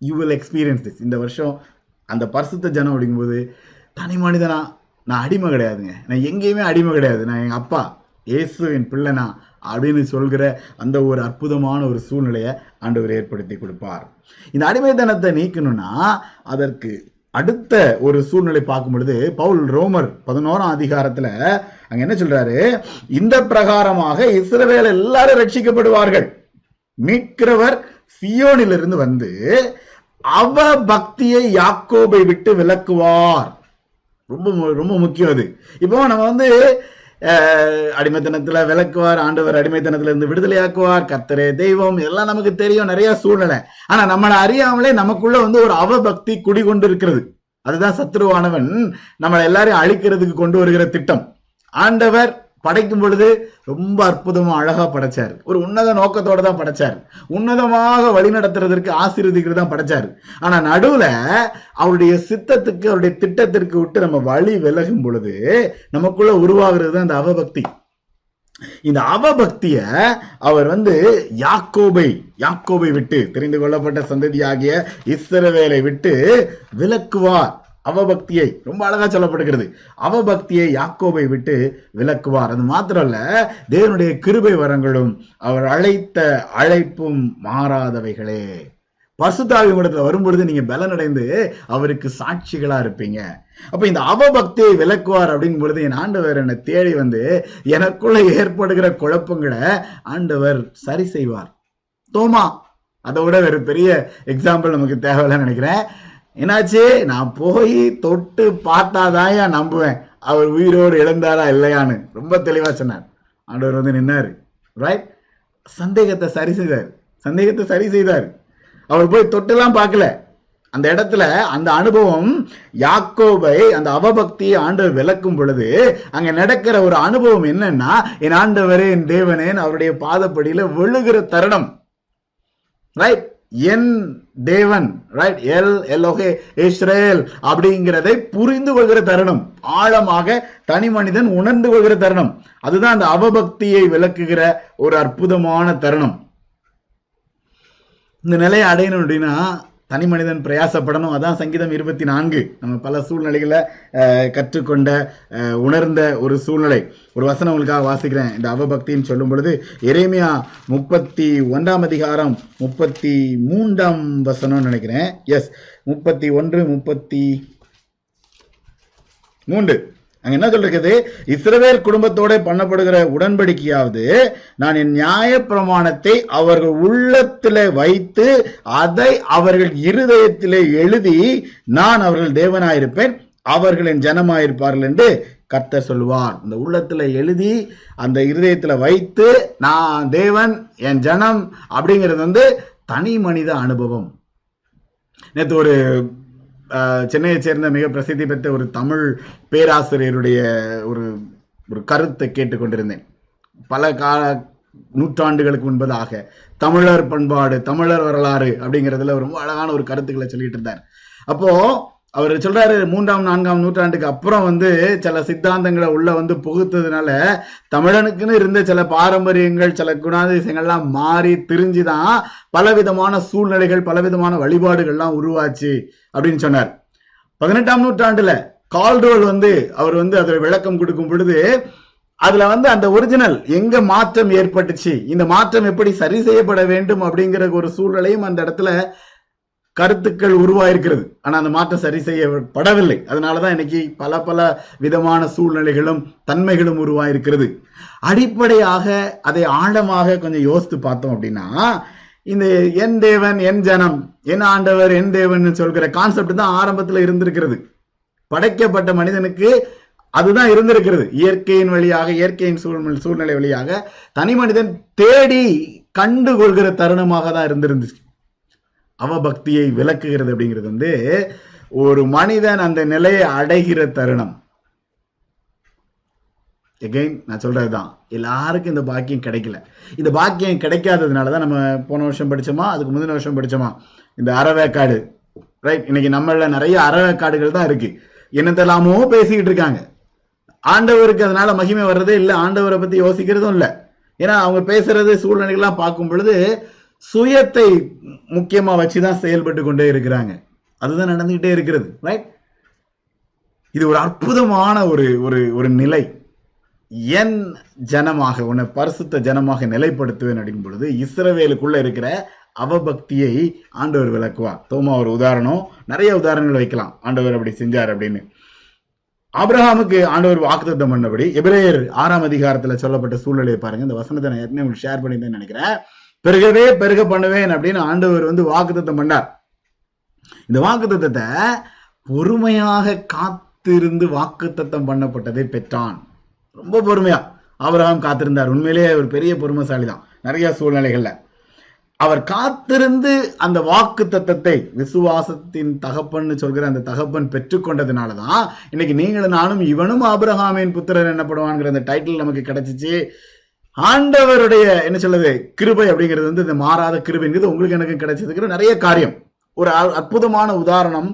Speaker 1: யூ வில் எக்ஸ்பீரியன்ஸ் திஸ் இந்த வருஷம் அந்த பரிசுத்த ஜனம் அப்படிங்கும்போது தனி மனிதனா நான் அடிமை கிடையாதுங்க நான் எங்கேயுமே அடிமை கிடையாது நான் எங்கள் அப்பா இயேசுவின் பிள்ளைனா அப்படின்னு சொல்கிற அந்த ஒரு அற்புதமான ஒரு சூழ்நிலையை ஆண்டவர் ஏற்படுத்தி கொடுப்பார் இந்த அடிமை தனத்தை நீக்கணும்னா அதற்கு அடுத்த ஒரு சூழ்நிலை பார்க்கும் பொழுது பவுல் ரோமர் பதினோராம் அதிகாரத்துல அங்க என்ன சொல்றாரு இந்த பிரகாரமாக இஸ்ரவேல் எல்லாரும் ரட்சிக்கப்படுவார்கள் மீட்கிறவர் சியோனிலிருந்து வந்து அவ பக்தியை யாக்கோபை விட்டு விலக்குவார் ரொம்ப ரொம்ப முக்கியம் அது இப்போ நம்ம வந்து அடிமைத்தனத்தில் விளக்குவார் ஆண்டவர் அடிமைத்தனத்துல இருந்து விடுதலையாக்குவார் கத்தரே தெய்வம் எல்லாம் நமக்கு தெரியும் நிறைய சூழ்நிலை ஆனா நம்மளை அறியாமலே நமக்குள்ள வந்து ஒரு அவபக்தி குடிகொண்டு இருக்கிறது அதுதான் சத்ருவானவன் நம்மளை எல்லாரையும் அழிக்கிறதுக்கு கொண்டு வருகிற திட்டம் ஆண்டவர் படைக்கும் பொழுது ரொம்ப அற்புதமா அழகா படைச்சாரு ஒரு உன்னத நோக்கத்தோட தான் படைச்சாரு உன்னதமாக வழி நடத்துறதற்கு ஆசீர்வதிக்கிறது தான் படைச்சாரு ஆனா நடுவுல அவருடைய சித்தத்துக்கு அவருடைய திட்டத்திற்கு விட்டு நம்ம வழி விலகும் பொழுது நமக்குள்ள உருவாகிறது தான் அந்த அவபக்தி இந்த அவபக்திய அவர் வந்து யாக்கோபை யாக்கோபை விட்டு தெரிந்து கொள்ளப்பட்ட சந்ததியாகிய இஸ்ரவேலை விட்டு விலக்குவார் அவபக்தியை ரொம்ப அழகா சொல்லப்படுகிறது அவபக்தியை யாக்கோபை விட்டு விளக்குவார் அது மாத்திரம் இல்ல தேவனுடைய கிருபை வரங்களும் அவர் அழைத்த அழைப்பும் மாறாதவைகளே பசுதாவி இடத்துல வரும்பொழுது நீங்க பலனடைந்து அவருக்கு சாட்சிகளா இருப்பீங்க அப்ப இந்த அவபக்தியை விளக்குவார் அப்படிங்கும் பொழுது என் ஆண்டவர் என்னை தேடி வந்து எனக்குள்ள ஏற்படுகிற குழப்பங்களை ஆண்டவர் சரி செய்வார் தோமா அதை விட ஒரு பெரிய எக்ஸாம்பிள் நமக்கு தேவையில்லைன்னு நினைக்கிறேன் என்னாச்சு நான் போய் தொட்டு பார்த்தாதான் நம்புவேன் அவர் உயிரோடு இழந்தாரா இல்லையான்னு ரொம்ப தெளிவாக சொன்னார் ஆண்டவர் வந்து நின்னாரு ரைட் சந்தேகத்தை சரி செய்தார் சந்தேகத்தை சரி செய்தார் அவர் போய் தொட்டெல்லாம் பார்க்கல அந்த இடத்துல அந்த அனுபவம் யாக்கோபை அந்த அவபக்தியை ஆண்டவர் விளக்கும் பொழுது அங்க நடக்கிற ஒரு அனுபவம் என்னன்னா என் ஆண்டவரே என் தேவனேன் அவருடைய பாதப்படியில விழுகிற தருணம் ரைட் என் தேவன் ரைட் எல் எல்லோகே இஸ்ரேல் அப்படிங்கிறதை புரிந்து கொள்கிற தருணம் ஆழமாக தனி மனிதன் உணர்ந்து கொள்கிற தருணம் அதுதான் அந்த அவபக்தியை விளக்குகிற ஒரு அற்புதமான தருணம் இந்த நிலையை அடையணும் அப்படின்னா தனி மனிதன் பிரயாசப்படணும் அதான் சங்கீதம் இருபத்தி நான்கு நம்ம பல சூழ்நிலைகளை கற்றுக்கொண்ட உணர்ந்த ஒரு சூழ்நிலை ஒரு வசனம் உங்களுக்காக வாசிக்கிறேன் இந்த அவபக்தின்னு சொல்லும் பொழுது எரேமியா முப்பத்தி ஒன்றாம் அதிகாரம் முப்பத்தி மூன்றாம் வசனம்னு நினைக்கிறேன் எஸ் முப்பத்தி ஒன்று முப்பத்தி மூன்று அங்க என்ன சொல்றது இஸ்ரவேல் குடும்பத்தோட பண்ணப்படுகிற உடன்படிக்கையாவது நான் என் நியாய பிரமாணத்தை அவர்கள் உள்ளத்துல வைத்து அதை அவர்கள் இருதயத்திலே எழுதி நான் அவர்கள் தேவனாயிருப்பேன் என் ஜனமாயிருப்பார்கள் என்று கத்த சொல்வார் இந்த உள்ளத்தில் எழுதி அந்த இருதயத்தில் வைத்து நான் தேவன் என் ஜனம் அப்படிங்கிறது வந்து தனி மனித அனுபவம் நேற்று ஒரு சென்னையை சேர்ந்த மிக பிரசித்தி பெற்ற ஒரு தமிழ் பேராசிரியருடைய ஒரு ஒரு கருத்தை கேட்டுக்கொண்டிருந்தேன் பல கால நூற்றாண்டுகளுக்கு முன்பதாக தமிழர் பண்பாடு தமிழர் வரலாறு அப்படிங்கிறதுல ரொம்ப அழகான ஒரு கருத்துக்களை சொல்லிட்டு இருந்தார் அப்போ அவர் சொல்றாரு மூன்றாம் நான்காம் நூற்றாண்டுக்கு அப்புறம் வந்து சில சித்தாந்தங்களை உள்ள வந்து புகுத்ததுனால தமிழனுக்குன்னு இருந்த சில பாரம்பரியங்கள் சில குணாதிசயங்கள்லாம் மாறி தெரிஞ்சுதான் பலவிதமான சூழ்நிலைகள் பலவிதமான வழிபாடுகள்லாம் உருவாச்சு அப்படின்னு சொன்னார் பதினெட்டாம் நூற்றாண்டுல கால்டோல் வந்து அவர் வந்து அதில் விளக்கம் கொடுக்கும் பொழுது அதுல வந்து அந்த ஒரிஜினல் எங்க மாற்றம் ஏற்பட்டுச்சு இந்த மாற்றம் எப்படி சரி செய்யப்பட வேண்டும் அப்படிங்கிற ஒரு சூழ்நிலையும் அந்த இடத்துல கருத்துக்கள் உருவாயிருக்கிறது ஆனா அந்த மாற்றம் சரி செய்யப்படவில்லை அதனாலதான் இன்னைக்கு பல பல விதமான சூழ்நிலைகளும் தன்மைகளும் உருவாயிருக்கிறது அடிப்படையாக அதை ஆழமாக கொஞ்சம் யோசித்து பார்த்தோம் அப்படின்னா இந்த என் தேவன் என் ஜனம் என் ஆண்டவர் என் தேவன் சொல்கிற கான்செப்ட் தான் ஆரம்பத்துல இருந்திருக்கிறது படைக்கப்பட்ட மனிதனுக்கு அதுதான் இருந்திருக்கிறது இயற்கையின் வழியாக இயற்கையின் சூழ்நிலை சூழ்நிலை வழியாக தனி மனிதன் தேடி கண்டுகொள்கிற தருணமாக தான் இருந்திருந்துச்சு அவபக்தியை விளக்குகிறது அப்படிங்கிறது வந்து ஒரு மனிதன் அந்த நிலையை அடைகிற தருணம் எகைன் நான் சொல்றதுதான் எல்லாருக்கும் இந்த பாக்கியம் கிடைக்கல இந்த பாக்கியம் கிடைக்காததுனாலதான் நம்ம போன வருஷம் படிச்சோமா அதுக்கு முந்தின வருஷம் படிச்சோமா இந்த அறவேக்காடு ரைட் இன்னைக்கு நம்மள நிறைய அறவேக்காடுகள் தான் இருக்கு என்னத்தெல்லாமோ பேசிக்கிட்டு இருக்காங்க ஆண்டவருக்கு அதனால மகிமை வர்றதே இல்லை ஆண்டவரை பத்தி யோசிக்கிறதும் இல்லை ஏன்னா அவங்க பேசுறது சூழ்நிலைகள்லாம் பார்க்கும் பொழுது சுயத்தை முக்கியமா வச்சுதான் செயல்பட்டு கொண்டே இருக்கிறாங்க அதுதான் நடந்துகிட்டே இருக்கிறது ரைட் இது ஒரு அற்புதமான ஒரு ஒரு ஒரு நிலை என் ஜனமாக உன்னை பரிசுத்த ஜனமாக நிலைப்படுத்துவேன் அப்படின் பொழுது இஸ்ரவேலுக்குள்ள இருக்கிற அவபக்தியை ஆண்டவர் விளக்குவார் தோமா ஒரு உதாரணம் நிறைய உதாரணங்கள் வைக்கலாம் ஆண்டவர் அப்படி செஞ்சார் அப்படின்னு அப்ரஹாமுக்கு ஆண்டவர் வாக்குத்தம் பண்ணபடி எபிரேயர் ஆறாம் அதிகாரத்துல சொல்லப்பட்ட சூழ்நிலையை பாருங்க இந்த வசனத்தை நான் ஏற்கனவே உங்களுக்கு ஷேர் பண்ணியிருந்தேன்னு நினைக்கிறேன் பெருகவே பெருக பண்ணுவேன் அப்படின்னு ஆண்டவர் வந்து வாக்குத்தத்தம் பண்ணார் இந்த வாக்குத்தத்தத்தை பொறுமையாக காத்திருந்து வாக்குத்தத்தம் பண்ணப்பட்டதை பெற்றான் ரொம்ப பொறுமையா அவராம் காத்திருந்தார் உண்மையிலேயே அவர் பெரிய பொறுமைசாலி தான் நிறைய சூழ்நிலைகள்ல அவர் காத்திருந்து அந்த வாக்கு தத்தத்தை விசுவாசத்தின் தகப்பன்னு சொல்கிற அந்த தகப்பன் பெற்றுக்கொண்டதுனால தான் இன்னைக்கு நீங்களும் நானும் இவனும் ஆபிரஹாமின் புத்திரன் என்னப்படுவான்ங்கிற அந்த டைட்டில் நமக்கு கிடைச்சிச்சு ஆண்டவருடைய என்ன சொல்லுது கிருபை அப்படிங்கிறது வந்து இந்த மாறாத கிருபைங்கிறது உங்களுக்கு எனக்கு கிடைச்சதுக்கு நிறைய காரியம் ஒரு அற்புதமான உதாரணம்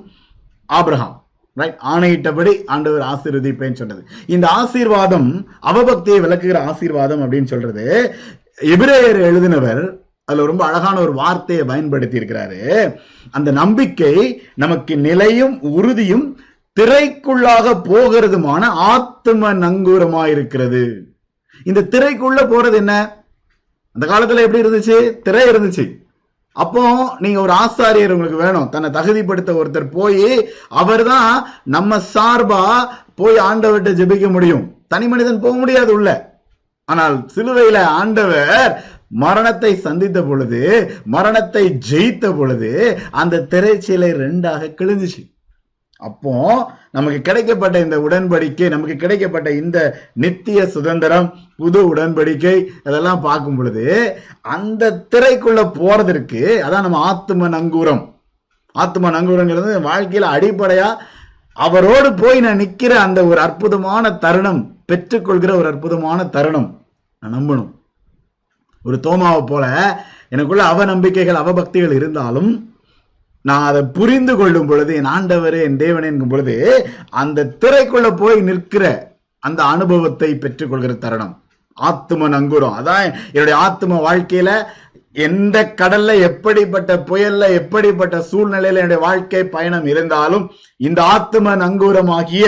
Speaker 1: ஆப்ரஹாம் ரைட் ஆணையிட்டபடி ஆண்டவர் ஆசீர்வதிப்பேன்னு சொன்னது இந்த ஆசீர்வாதம் அவபக்தியை விளக்குகிற ஆசீர்வாதம் அப்படின்னு சொல்றது எபிரேயர் எழுதினவர் அதுல ரொம்ப அழகான ஒரு வார்த்தையை பயன்படுத்தி இருக்கிறாரு அந்த நம்பிக்கை நமக்கு நிலையும் உறுதியும் திரைக்குள்ளாக போகிறதுமான ஆத்ம நங்கூரமாயிருக்கிறது இந்த திரைக்குள்ள போறது என்ன அந்த காலத்துல எப்படி இருந்துச்சு திரை இருந்துச்சு அப்போ நீங்க ஒரு ஆசாரியர் உங்களுக்கு வேணும் தன்னை தகுதிப்படுத்த ஒருத்தர் போய் அவர் தான் நம்ம சார்பா போய் ஆண்டவர்கிட்ட ஜெபிக்க முடியும் தனி மனிதன் போக முடியாது உள்ள ஆனால் சிலுவையில ஆண்டவர் மரணத்தை சந்தித்த பொழுது மரணத்தை ஜெயித்த பொழுது அந்த திரைச்சீலை ரெண்டாக கிழிஞ்சிச்சு அப்போ நமக்கு கிடைக்கப்பட்ட இந்த உடன்படிக்கை நமக்கு கிடைக்கப்பட்ட இந்த நித்திய சுதந்திரம் புது உடன்படிக்கை அதெல்லாம் பார்க்கும் பொழுது அந்த திரைக்குள்ள போறதற்கு அதான் நம்ம ஆத்ம நங்கூரம் ஆத்ம நங்கூரங்கிறது வாழ்க்கையில அடிப்படையா அவரோடு போய் நான் நிக்கிற அந்த ஒரு அற்புதமான தருணம் பெற்றுக்கொள்கிற ஒரு அற்புதமான தருணம் நான் நம்பணும் ஒரு தோமாவை போல எனக்குள்ள அவ நம்பிக்கைகள் அவபக்திகள் இருந்தாலும் நான் அதை புரிந்து கொள்ளும் பொழுது என் ஆண்டவர் என் தேவனே என்கும் பொழுது அந்த திரைக்குள்ள போய் நிற்கிற அந்த அனுபவத்தை பெற்றுக்கொள்கிற தருணம் ஆத்தும நங்குரம் அதான் என்னுடைய ஆத்தும வாழ்க்கையில எந்த கடல்ல எப்படிப்பட்ட புயல்ல எப்படிப்பட்ட சூழ்நிலையில என்னுடைய வாழ்க்கை பயணம் இருந்தாலும் இந்த ஆத்ம நங்கூரமாகிய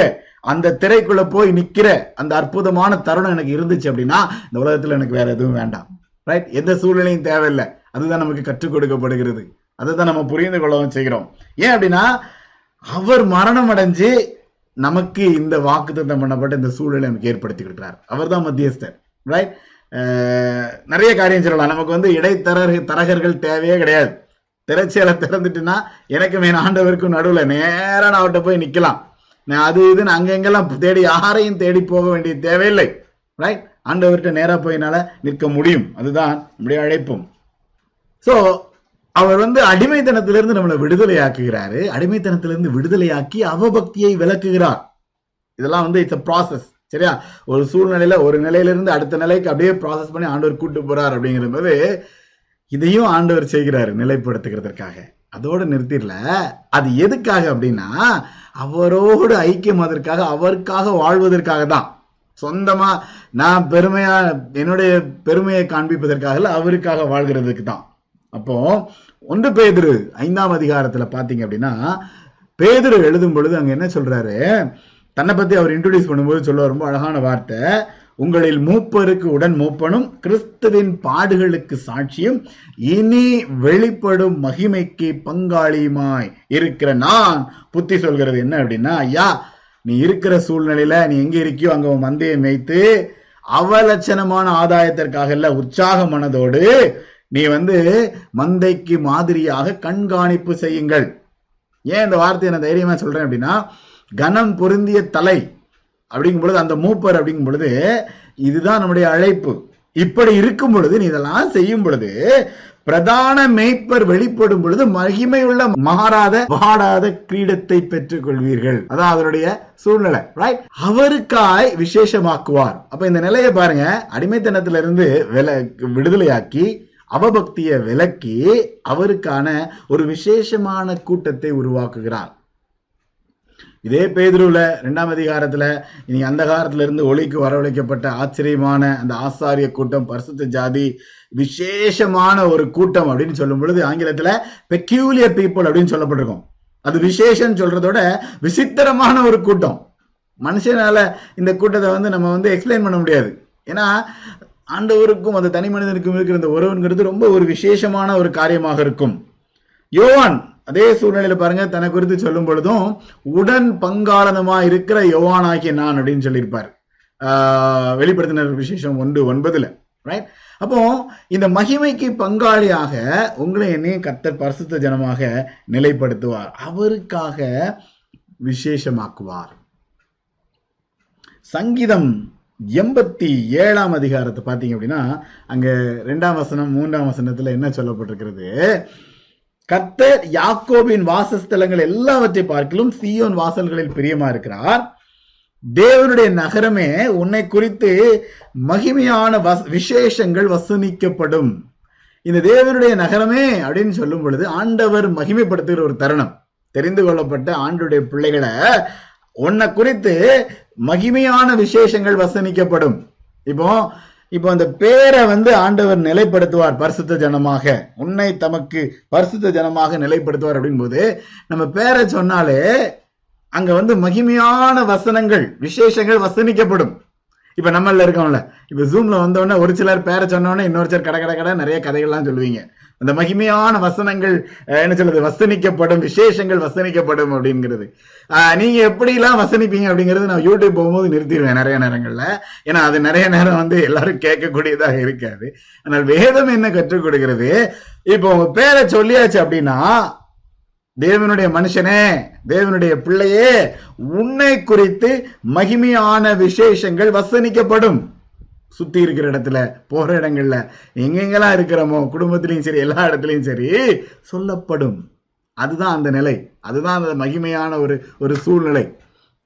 Speaker 1: அந்த திரைக்குள்ள போய் நிக்கிற அந்த அற்புதமான தருணம் எனக்கு இருந்துச்சு அப்படின்னா இந்த உலகத்துல எனக்கு வேற எதுவும் வேண்டாம் ரைட் எந்த சூழ்நிலையும் தேவையில்லை அதுதான் நமக்கு கற்றுக் கொடுக்கப்படுகிறது அதை தான் நம்ம புரிந்து கொள்ளவும் செய்கிறோம் ஏன் அப்படின்னா அவர் மரணம் அடைஞ்சு நமக்கு இந்த தந்தம் பண்ணப்பட்ட இந்த சூழலை நமக்கு ஏற்படுத்தி கொடுக்கிறார் அவர் தான் மத்தியஸ்தர் ரைட் நிறைய காரியம் சொல்லலாம் நமக்கு வந்து இடைத்தர தரகர்கள் தேவையே கிடையாது திரைச்சியலை திறந்துட்டுன்னா எனக்கு மேன் ஆண்டவருக்கும் நடுவில் நேராக நான் அவர்கிட்ட போய் நிற்கலாம் நான் அது இதுன்னு அங்கெங்கெல்லாம் தேடி யாரையும் தேடி போக வேண்டிய தேவையில்லை ரைட் ஆண்டவர்கிட்ட நேராக போயினால நிற்க முடியும் அதுதான் நம்முடைய அழைப்பும் ஸோ அவர் வந்து அடிமைத்தனத்திலிருந்து நம்மளை விடுதலையாக்குகிறாரு அடிமைத்தனத்திலிருந்து விடுதலையாக்கி அவபக்தியை விளக்குகிறார் இதெல்லாம் வந்து இட்ஸ் அ ப்ராசஸ் சரியா ஒரு சூழ்நிலையில ஒரு நிலையிலிருந்து அடுத்த நிலைக்கு அப்படியே ப்ராசஸ் பண்ணி ஆண்டவர் கூட்டு போறார் அப்படிங்கிற போது இதையும் ஆண்டவர் செய்கிறாரு நிலைப்படுத்துகிறதற்காக அதோட நிறுத்திடல அது எதுக்காக அப்படின்னா அவரோடு அதற்காக அவருக்காக வாழ்வதற்காக தான் சொந்தமா நான் பெருமையா என்னுடைய பெருமையை காண்பிப்பதற்காக அவருக்காக வாழ்கிறதுக்கு தான் அப்போ ஒன்று பேதிரு ஐந்தாம் அதிகாரத்துல பாத்தீங்க அப்படின்னா பேதிரு எழுதும் பொழுது அங்க என்ன சொல்றாரு தன்னை பத்தி அவர் இன்ட்ரடியூஸ் பண்ணும்போது சொல்ல ரொம்ப அழகான வார்த்தை உங்களில் மூப்பருக்கு உடன் மூப்பனும் கிறிஸ்துவின் பாடுகளுக்கு சாட்சியும் இனி வெளிப்படும் மகிமைக்கு பங்காளியுமாய் இருக்கிற நான் புத்தி சொல்கிறது என்ன அப்படின்னா ஐயா நீ இருக்கிற சூழ்நிலையில நீ எங்க இருக்கியோ அங்க உன் மந்தையை மேய்த்து அவலட்சணமான ஆதாயத்திற்காக இல்ல உற்சாக மனதோடு நீ வந்து மந்தைக்கு மாதிரியாக கண்காணிப்பு செய்யுங்கள் ஏன் இந்த வார்த்தையை நான் தைரியமா சொல்றேன் அப்படின்னா கனம் பொருந்திய தலை அப்படிங்கும் பொழுது அந்த மூப்பர் அப்படிங்கும் பொழுது இதுதான் நம்முடைய அழைப்பு இப்படி இருக்கும் பொழுது நீ இதெல்லாம் செய்யும் பொழுது பிரதான மெய்ப்பர் வெளிப்படும் பொழுது மகிமையுள்ள மாறாத வாடாத கிரீடத்தை பெற்றுக் கொள்வீர்கள் அதான் அதனுடைய சூழ்நிலை ரைட் அவருக்காய் விசேஷமாக்குவார் அப்ப இந்த நிலையை பாருங்க அடிமைத்தனத்திலிருந்து விடுதலையாக்கி அவபக்தியை விலக்கி அவருக்கான ஒரு விசேஷமான கூட்டத்தை உருவாக்குகிறார் இதே பேதுருவில் ரெண்டாம் அதிகாரத்தில் இனி அந்த காலத்திலிருந்து ஒளிக்கு வரவழைக்கப்பட்ட ஆச்சரியமான அந்த ஆசாரிய கூட்டம் பரிசுத்த ஜாதி விசேஷமான ஒரு கூட்டம் அப்படின்னு சொல்லும் பொழுது ஆங்கிலத்தில் பெக்யூலியர் பீப்புள் அப்படின்னு சொல்லப்பட்டிருக்கும் அது விசேஷம் சொல்றதோட விசித்திரமான ஒரு கூட்டம் மனுஷனால இந்த கூட்டத்தை வந்து நம்ம வந்து எக்ஸ்பிளைன் பண்ண முடியாது ஏன்னா ஆண்டவருக்கும் அந்த தனி மனிதனுக்கும் இருக்கிற இந்த உறவுங்கிறது ரொம்ப ஒரு விசேஷமான ஒரு காரியமாக இருக்கும் யோவான் அதே சூழ்நிலையில பாருங்க தனக்கு குறித்து சொல்லும் பொழுதும் உடன் பங்காளனமா இருக்கிற யோவான் ஆகிய நான் அப்படின்னு சொல்லியிருப்பார் ஆஹ் வெளிப்படுத்தினர் விசேஷம் ஒன்று ஒன்பதுல ரைட் அப்போ இந்த மகிமைக்கு பங்காளியாக உங்களை என்னையும் கத்தர் பரிசுத்த ஜனமாக நிலைப்படுத்துவார் அவருக்காக விசேஷமாக்குவார் சங்கீதம் எண்பத்தி ஏழாம் அதிகாரத்தை பார்த்தீங்க அப்படின்னா அங்க ரெண்டாம் வசனம் மூன்றாம் வசனத்துல என்ன சொல்லப்பட்டிருக்கிறது கத்தர் யாக்கோபின் வாசஸ்தலங்கள் எல்லாவற்றை பார்க்கலும் சியோன் வாசல்களில் பிரியமா இருக்கிறார் தேவனுடைய நகரமே உன்னை குறித்து மகிமையான வச விசேஷங்கள் வசூலிக்கப்படும் இந்த தேவனுடைய நகரமே அப்படின்னு சொல்லும் பொழுது ஆண்டவர் மகிமைப்படுத்துகிற ஒரு தருணம் தெரிந்து கொள்ளப்பட்ட ஆண்டுடைய பிள்ளைகளை உன்னை குறித்து மகிமையான விசேஷங்கள் வசனிக்கப்படும் இப்போ இப்போ அந்த பேரை வந்து ஆண்டவர் நிலைப்படுத்துவார் பரிசுத்த ஜனமாக உன்னை தமக்கு பரிசுத்த ஜனமாக நிலைப்படுத்துவார் அப்படின் போது நம்ம பேரை சொன்னாலே அங்க வந்து மகிமையான வசனங்கள் விசேஷங்கள் வசனிக்கப்படும் இப்ப நம்மள இருக்கோம்ல இப்ப ஜூம்ல வந்தோடனே ஒரு சிலர் பேரை சொன்னோடனே இன்னொரு சிலர் கடை கடை கடை நிறைய கதைகள்லாம் சொல்லுவீங்க அந்த மகிமையான வசனங்கள் என்ன சொல்றது வசனிக்கப்படும் விசேஷங்கள் வசனிக்கப்படும் அப்படிங்கிறது நீங்க எப்படிலாம் வசனிப்பீங்க அப்படிங்கிறது நான் யூடியூப் போகும்போது நிறுத்திடுவேன் நிறைய நேரங்கள்ல ஏன்னா அது நிறைய நேரம் வந்து எல்லாரும் கேட்கக்கூடியதாக இருக்காது ஆனால் வேதம் என்ன கற்றுக் கொடுக்கிறது இப்போ உங்க பேரை சொல்லியாச்சு அப்படின்னா தேவனுடைய மனுஷனே தேவனுடைய பிள்ளையே உன்னை குறித்து மகிமையான விசேஷங்கள் வசனிக்கப்படும் சுற்றி இருக்கிற இடத்துல போகிற இடங்கள்ல எங்கெங்கெல்லாம் இருக்கிறோமோ குடும்பத்திலையும் சரி எல்லா இடத்துலையும் சரி சொல்லப்படும் அதுதான் அந்த நிலை அதுதான் அந்த மகிமையான ஒரு ஒரு சூழ்நிலை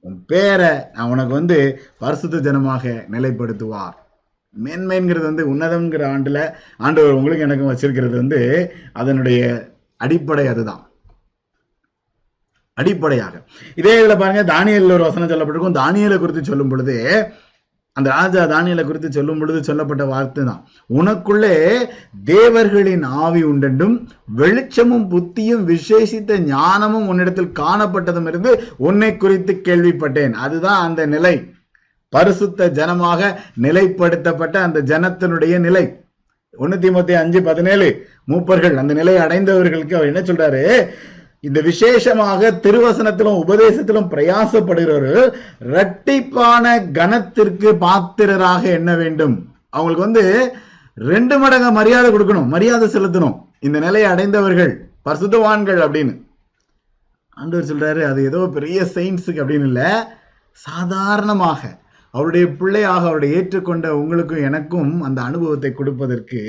Speaker 1: உன் பேரை நான் உனக்கு வந்து வருஷத்து ஜனமாக நிலைப்படுத்துவார் மேன்மைங்கிறது வந்து உன்னதங்கிற ஆண்டில் ஆண்டவர் உங்களுக்கு எனக்கும் வச்சிருக்கிறது வந்து அதனுடைய அடிப்படை அதுதான் அடிப்படையாக இதே இதில் பாருங்க தானியல் ஒரு வசனம் சொல்லப்பட்டிருக்கும் தானியலை குறித்து சொல்லும் பொழுது அந்த ராஜா தானியலை குறித்து சொல்லும் பொழுது சொல்லப்பட்ட வார்த்தை தான் உனக்குள்ளே தேவர்களின் ஆவி உண்டென்றும் வெளிச்சமும் புத்தியும் விசேஷித்த ஞானமும் உன்னிடத்தில் காணப்பட்டதும் இருந்து உன்னை குறித்து கேள்விப்பட்டேன் அதுதான் அந்த நிலை பரிசுத்த ஜனமாக நிலைப்படுத்தப்பட்ட அந்த ஜனத்தினுடைய நிலை ஒன்னூத்தி முப்பத்தி அஞ்சு பதினேழு மூப்பர்கள் அந்த நிலையை அடைந்தவர்களுக்கு அவர் என்ன சொல்றாரு இந்த விசேஷமாக திருவசனத்திலும் உபதேசத்திலும் பிரயாசப்படுகிறவர்கள் இரட்டிப்பான கணத்திற்கு பாத்திரராக எண்ண வேண்டும் அவங்களுக்கு வந்து ரெண்டு மடங்கு மரியாதை கொடுக்கணும் மரியாதை செலுத்தணும் இந்த நிலையை அடைந்தவர்கள் பரிசுத்தவான்கள் அப்படின்னு ஆண்டவர் சொல்றாரு அது ஏதோ பெரிய சயின்ஸுக்கு அப்படின்னு இல்லை சாதாரணமாக அவருடைய பிள்ளையாக அவருடைய ஏற்றுக்கொண்ட உங்களுக்கும் எனக்கும் அந்த அனுபவத்தை கொடுப்பதற்கு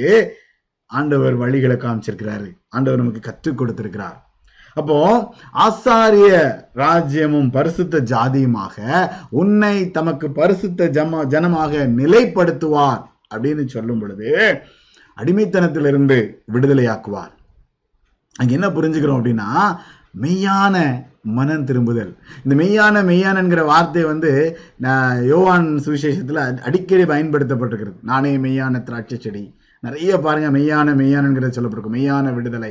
Speaker 1: ஆண்டவர் வழிகளை காமிச்சிருக்கிறாரு ஆண்டவர் நமக்கு கற்றுக் கொடுத்திருக்கிறார் அப்போ ஆசாரிய ராஜ்யமும் பரிசுத்த ஜாதியுமாக உன்னை தமக்கு பரிசுத்த ஜம ஜனமாக நிலைப்படுத்துவார் அப்படின்னு சொல்லும் பொழுது அடிமைத்தனத்திலிருந்து விடுதலையாக்குவார் அங்க என்ன புரிஞ்சுக்கிறோம் அப்படின்னா மெய்யான மனம் திரும்புதல் இந்த மெய்யான மெய்யானங்கிற வார்த்தை வந்து யோவான் சுவிசேஷத்துல அடிக்கடி பயன்படுத்தப்பட்டிருக்கிறது நானே மெய்யான திராட்சை செடி நிறைய பாருங்க மெய்யான மெய்யானங்கிறத சொல்லப்பட்டிருக்கும் மெய்யான விடுதலை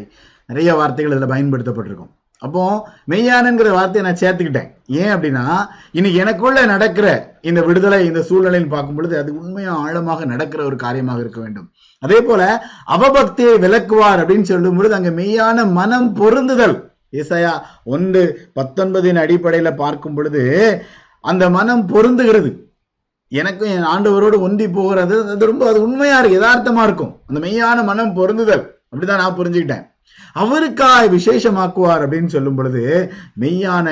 Speaker 1: நிறைய வார்த்தைகள் இதில் பயன்படுத்தப்பட்டிருக்கும் அப்போ மெய்யானங்கிற வார்த்தையை நான் சேர்த்துக்கிட்டேன் ஏன் அப்படின்னா இன்னைக்கு எனக்குள்ள நடக்கிற இந்த விடுதலை இந்த சூழ்நிலையில் பார்க்கும் பொழுது அது உண்மையாக ஆழமாக நடக்கிற ஒரு காரியமாக இருக்க வேண்டும் அதே போல அவபக்தியை விளக்குவார் அப்படின்னு சொல்லும் பொழுது அங்க மெய்யான மனம் பொருந்துதல் இசையா ஒன்று பத்தொன்பதின் அடிப்படையில பார்க்கும் பொழுது அந்த மனம் பொருந்துகிறது எனக்கும் என் ஆண்டவரோடு ஒந்தி போகிறது அது ரொம்ப அது உண்மையா இருக்கு யதார்த்தமா இருக்கும் அந்த மெய்யான மனம் பொருந்துதல் அப்படிதான் நான் புரிஞ்சுக்கிட்டேன் அவருக்காய் விசேஷமாக்குவார் அப்படின்னு சொல்லும் பொழுது மெய்யான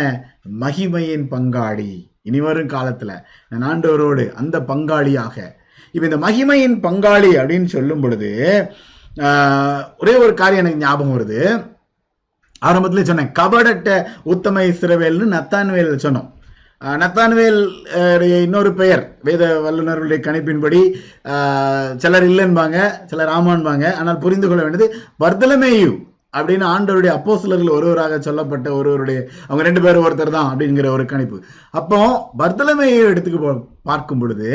Speaker 1: மகிமையின் பங்காளி இனிவரும் காலத்துல நான் ஆண்டவரோடு அந்த பங்காளியாக இப்ப இந்த மகிமையின் பங்காளி அப்படின்னு சொல்லும் பொழுது ஒரே ஒரு காரியம் எனக்கு ஞாபகம் வருது ஆரம்பத்துல சொன்னேன் கபடட்ட உத்தம இஸ்ரவேல்னு நத்தான்வேல் சொன்னோம் நத்தான்வேல் இன்னொரு பெயர் வேத வல்லுநர்களுடைய கணிப்பின்படி சிலர் இல்லைன்பாங்க சிலர் ஆமான்பாங்க ஆனால் புரிந்து கொள்ள வேண்டியது வர்தலமேயு அப்படின்னு ஆண்டவருடைய அப்போசிலர்கள் ஒருவராக சொல்லப்பட்ட ஒருவருடைய அவங்க ரெண்டு பேரும் ஒருத்தர் தான் அப்படிங்கிற ஒரு கணிப்பு அப்போ பர்தலமையை எடுத்துக்க பார்க்கும் பொழுது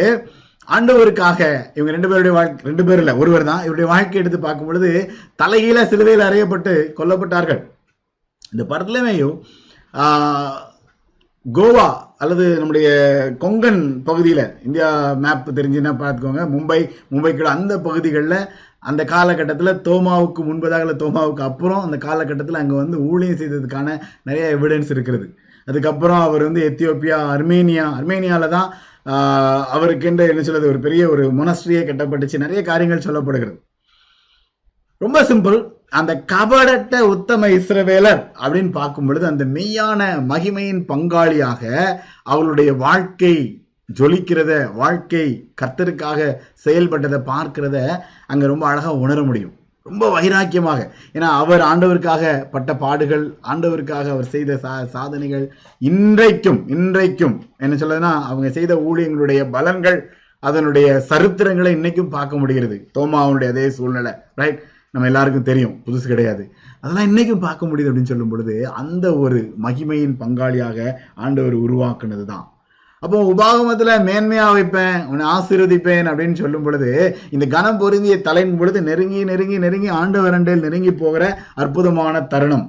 Speaker 1: ஆண்டவருக்காக இவங்க ரெண்டு பேருடைய வாழ்க்கை ரெண்டு பேர் இல்லை ஒருவர் தான் இவருடைய வாழ்க்கை எடுத்து பார்க்கும் பொழுது தலைகீழ சிலுவையில் அறையப்பட்டு கொல்லப்பட்டார்கள் இந்த பர்தலமையும் கோவா அல்லது நம்முடைய கொங்கன் பகுதியில் இந்தியா மேப் தெரிஞ்சுன்னா பார்த்துக்கோங்க மும்பை மும்பைக்குள்ள அந்த பகுதிகளில் அந்த காலகட்டத்தில் தோமாவுக்கு முன்பதாக இல்லை தோமாவுக்கு அப்புறம் அந்த காலகட்டத்தில் அங்கே வந்து ஊழியம் செய்ததுக்கான நிறைய எவிடன்ஸ் இருக்கிறது அதுக்கப்புறம் அவர் வந்து எத்தியோப்பியா அர்மேனியா அர்மேனியாவில் தான் அவருக்கென்று என்ன சொல்றது ஒரு பெரிய ஒரு மொனஸ்ட்ரியே கட்டப்பட்டுச்சு நிறைய காரியங்கள் சொல்லப்படுகிறது ரொம்ப சிம்பிள் அந்த கபடட்ட உத்தம இஸ்ரவேலர் அப்படின்னு பார்க்கும் பொழுது அந்த மெய்யான மகிமையின் பங்காளியாக அவளுடைய வாழ்க்கை ஜொலிக்கிறத வாழ்க்கை கர்த்தருக்காக செயல்பட்டதை பார்க்கிறத அங்கே ரொம்ப அழகாக உணர முடியும் ரொம்ப வைராக்கியமாக ஏன்னா அவர் ஆண்டவருக்காக பட்ட பாடுகள் ஆண்டவருக்காக அவர் செய்த சா சாதனைகள் இன்றைக்கும் இன்றைக்கும் என்ன சொல்லுதுன்னா அவங்க செய்த ஊழியங்களுடைய பலன்கள் அதனுடைய சரித்திரங்களை இன்னைக்கும் பார்க்க முடிகிறது அவனுடைய அதே சூழ்நிலை ரைட் நம்ம எல்லாருக்கும் தெரியும் புதுசு கிடையாது அதெல்லாம் இன்னைக்கும் பார்க்க முடியுது அப்படின்னு சொல்லும் பொழுது அந்த ஒரு மகிமையின் பங்காளியாக ஆண்டவர் உருவாக்குனது தான் அப்போ உபாகமத்துல மேன்மையா வைப்பேன் உன்னை ஆசீர்வதிப்பேன் அப்படின்னு சொல்லும் பொழுது இந்த கனம் பொருந்திய தலையின் பொழுது நெருங்கி நெருங்கி நெருங்கி ஆண்டு வரண்டில் நெருங்கி போகிற அற்புதமான தருணம்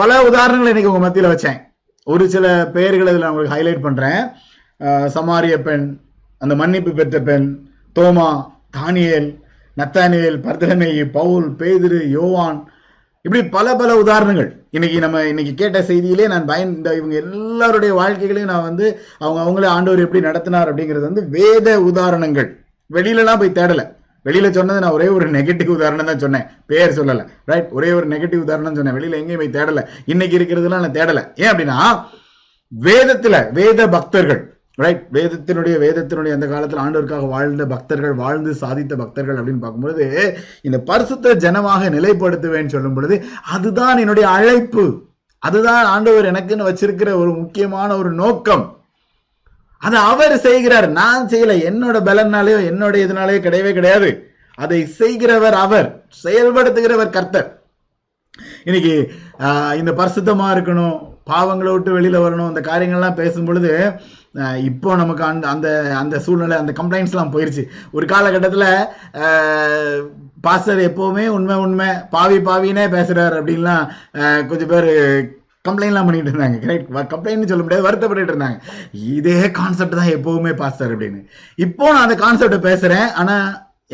Speaker 1: பல உதாரணங்களை இன்னைக்கு உங்க மத்தியில் வச்சேன் ஒரு சில பெயர்களை இதில் உங்களுக்கு ஹைலைட் பண்றேன் சமாரிய பெண் அந்த மன்னிப்பு பெற்ற பெண் தோமா தானியல் நத்தானியல் பர்தலமேயி பவுல் பேதிரு யோவான் இப்படி பல பல உதாரணங்கள் இன்னைக்கு நம்ம இன்னைக்கு கேட்ட செய்தியிலே நான் இந்த இவங்க எல்லாருடைய வாழ்க்கைகளையும் நான் வந்து அவங்க அவங்களே ஆண்டவர் எப்படி நடத்தினார் அப்படிங்கிறது வந்து வேத உதாரணங்கள் வெளியிலலாம் போய் தேடலை வெளியில சொன்னது நான் ஒரே ஒரு நெகட்டிவ் உதாரணம் தான் சொன்னேன் பேர் சொல்லல ரைட் ஒரே ஒரு நெகட்டிவ் உதாரணம் சொன்னேன் வெளியில எங்கேயும் போய் தேடல இன்னைக்கு இருக்கிறதுலாம் நான் தேடல ஏன் அப்படின்னா வேதத்துல வேத பக்தர்கள் ரைட் வேதத்தினுடைய வேதத்தினுடைய அந்த காலத்தில் ஆண்டவருக்காக வாழ்ந்த பக்தர்கள் வாழ்ந்து சாதித்த பக்தர்கள் அப்படின்னு பார்க்கும்பொழுது இந்த பரிசுத்த ஜனமாக நிலைப்படுத்துவேன் சொல்லும் பொழுது அதுதான் என்னுடைய அழைப்பு அதுதான் ஆண்டவர் எனக்குன்னு வச்சிருக்கிற ஒரு முக்கியமான ஒரு நோக்கம் அதை அவர் செய்கிறார் நான் செய்யல என்னோட பலனாலேயோ என்னோட இதனாலேயோ கிடையவே கிடையாது அதை செய்கிறவர் அவர் செயல்படுத்துகிறவர் கர்த்தர் இன்னைக்கு இந்த பரிசுத்தமா இருக்கணும் பாவங்களை விட்டு வெளியில் வரணும் அந்த காரியங்கள்லாம் பேசும்பொழுது இப்போ நமக்கு அந்த அந்த அந்த சூழ்நிலை அந்த கம்ப்ளைண்ட்ஸ்லாம் போயிடுச்சு ஒரு காலகட்டத்தில் பாஸ்டர் எப்போவுமே உண்மை உண்மை பாவி பாவினே பேசுகிறார் அப்படின்லாம் கொஞ்சம் பேர் கம்ப்ளைண்ட்லாம் பண்ணிட்டு இருந்தாங்க கரெக்ட் கம்ப்ளைண்ட்னு சொல்ல முடியாது வருத்தப்பட்டு இருந்தாங்க இதே கான்செப்ட் தான் எப்போவுமே பாஸ்டர் அப்படின்னு இப்போ நான் அந்த கான்செப்டை பேசுகிறேன் ஆனால்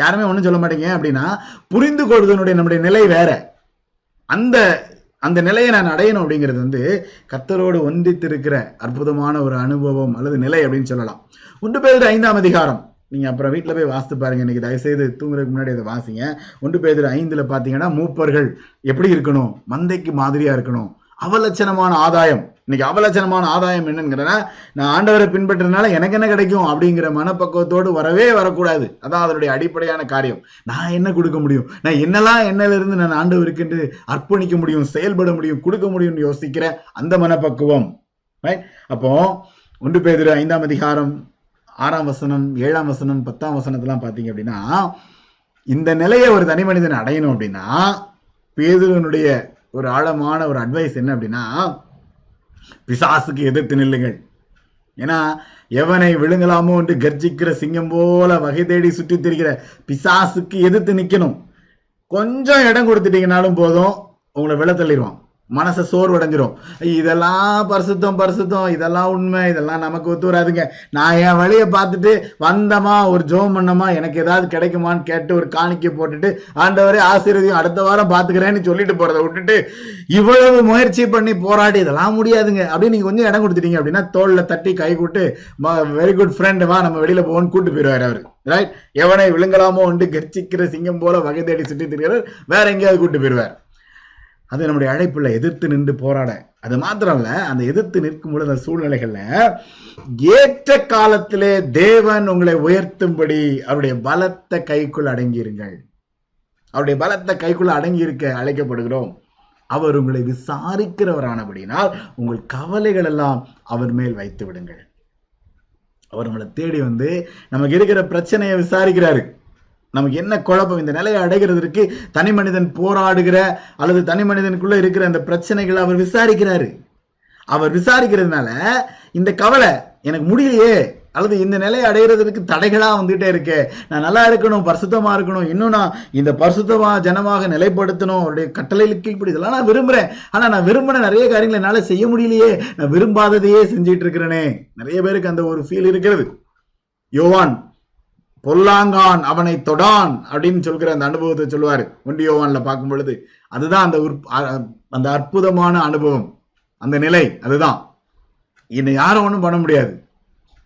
Speaker 1: யாருமே ஒன்றும் சொல்ல மாட்டேங்க அப்படின்னா புரிந்து கொள்வதனுடைய நம்முடைய நிலை வேற அந்த அந்த நிலையை நான் அடையணும் அப்படிங்கிறது வந்து கத்தரோடு ஒன்றித்திருக்கிற அற்புதமான ஒரு அனுபவம் அல்லது நிலை அப்படின்னு சொல்லலாம் ஒன்று பேர் ஐந்தாம் அதிகாரம் நீங்கள் அப்புறம் வீட்டில் போய் வாசித்து பாருங்க இன்றைக்கி தயவுசெய்து தூங்குறதுக்கு முன்னாடி அதை வாசிங்க ஒன்று பேர் ஐந்தில் பார்த்தீங்கன்னா மூப்பர்கள் எப்படி இருக்கணும் மந்தைக்கு மாதிரியாக இருக்கணும் அவலட்சணமான ஆதாயம் இன்னைக்கு அவலட்சணமான ஆதாயம் என்னங்கிறனா நான் ஆண்டவரை பின்பற்றதுனால எனக்கு என்ன கிடைக்கும் அப்படிங்கிற மனப்பக்குவத்தோடு வரவே வரக்கூடாது அதான் அதனுடைய அடிப்படையான காரியம் நான் என்ன கொடுக்க முடியும் நான் என்னெல்லாம் என்னிலிருந்து நான் ஆண்டவருக்கு என்று அர்ப்பணிக்க முடியும் செயல்பட முடியும் கொடுக்க முடியும்னு யோசிக்கிற அந்த மனப்பக்குவம் அப்போ ஒன்று பேர் ஐந்தாம் அதிகாரம் ஆறாம் வசனம் ஏழாம் வசனம் பத்தாம் வசனத்தெல்லாம் பார்த்தீங்க அப்படின்னா இந்த நிலையை ஒரு தனி மனிதன் அடையணும் அப்படின்னா பேதுருவனுடைய ஒரு ஆழமான ஒரு அட்வைஸ் என்ன அப்படின்னா பிசாசுக்கு எதிர்த்து நில்லுங்கள் ஏன்னா எவனை விழுங்கலாமோ என்று கர்ஜிக்கிற சிங்கம் போல வகை தேடி சுற்றி திரிகிற பிசாசுக்கு எதிர்த்து நிற்கணும் கொஞ்சம் இடம் கொடுத்துட்டீங்கனாலும் போதும் உங்களை விழ தள்ளிடுவான் மனசை சோர்வடைஞ்சிரும் இதெல்லாம் பரிசுத்தம் பரிசுத்தம் இதெல்லாம் உண்மை இதெல்லாம் நமக்கு ஒத்து வராதுங்க நான் என் வழியை பார்த்துட்டு வந்தமா ஒரு ஜோம் பண்ணமா எனக்கு ஏதாவது கிடைக்குமான்னு கேட்டு ஒரு காணிக்கை போட்டுட்டு ஆண்டவரே ஆசீர்வதியும் அடுத்த வாரம் பார்த்துக்கிறேன்னு சொல்லிட்டு போறதை விட்டுட்டு இவ்வளவு முயற்சி பண்ணி போராடி இதெல்லாம் முடியாதுங்க அப்படின்னு நீங்க கொஞ்சம் இடம் கொடுத்துட்டீங்க அப்படின்னா தோல்ல தட்டி கை கூட்டு வெரி குட் ஃப்ரெண்ட் வா நம்ம வெளியில போவோம்னு கூட்டு போயிடுவாரு அவரு ரைட் எவனை விழுங்கலாமோ வந்து கர்ச்சிக்கிற சிங்கம் போல வகை தேடி சுட்டி திரிகிறார் வேற எங்கேயாவது கூட்டு போயிடுவார் அது நம்முடைய அழைப்புல எதிர்த்து நின்று போராட அது மாத்திரம் இல்ல அந்த எதிர்த்து நிற்கும் பொழுது அந்த சூழ்நிலைகள்ல ஏற்ற காலத்திலே தேவன் உங்களை உயர்த்தும்படி அவருடைய பலத்த கைக்குள் அடங்கியிருங்கள் அவருடைய பலத்த கைக்குள் அடங்கி இருக்க அழைக்கப்படுகிறோம் அவர் உங்களை விசாரிக்கிறவரானபடினால் உங்கள் கவலைகள் எல்லாம் அவர் மேல் வைத்து விடுங்கள் அவர் உங்களை தேடி வந்து நமக்கு இருக்கிற பிரச்சனையை விசாரிக்கிறாரு நமக்கு என்ன குழப்பம் இந்த நிலையை அடைகிறதுக்கு தனி மனிதன் போராடுகிற அல்லது தனி மனிதனுக்குள்ள இருக்கிற அந்த பிரச்சனைகளை அவர் விசாரிக்கிறாரு அவர் விசாரிக்கிறதுனால இந்த கவலை எனக்கு முடியலையே அல்லது இந்த நிலையை அடைகிறதுக்கு தடைகளாக வந்துகிட்டே இருக்கு நான் நல்லா இருக்கணும் பரிசுத்தமாக இருக்கணும் இன்னும் நான் இந்த பரிசுத்தமாக ஜனமாக நிலைப்படுத்தணும் அவருடைய கட்டளைகளுக்கு இப்படி இதெல்லாம் நான் விரும்புகிறேன் ஆனால் நான் விரும்பின நிறைய காரியங்களை என்னால் செய்ய முடியலையே நான் விரும்பாததையே செஞ்சிட்டு இருக்கிறேனே நிறைய பேருக்கு அந்த ஒரு ஃபீல் இருக்கிறது யோவான் பொல்லாங்கான் அவனை தொடான் அப்படின்னு சொல்கிற அந்த அனுபவத்தை சொல்லுவார் ஒண்டியோவான்ல பார்க்கும் பொழுது அதுதான் அந்த அந்த அற்புதமான அனுபவம் அந்த நிலை அதுதான் என்னை யாரும் ஒன்றும் பண்ண முடியாது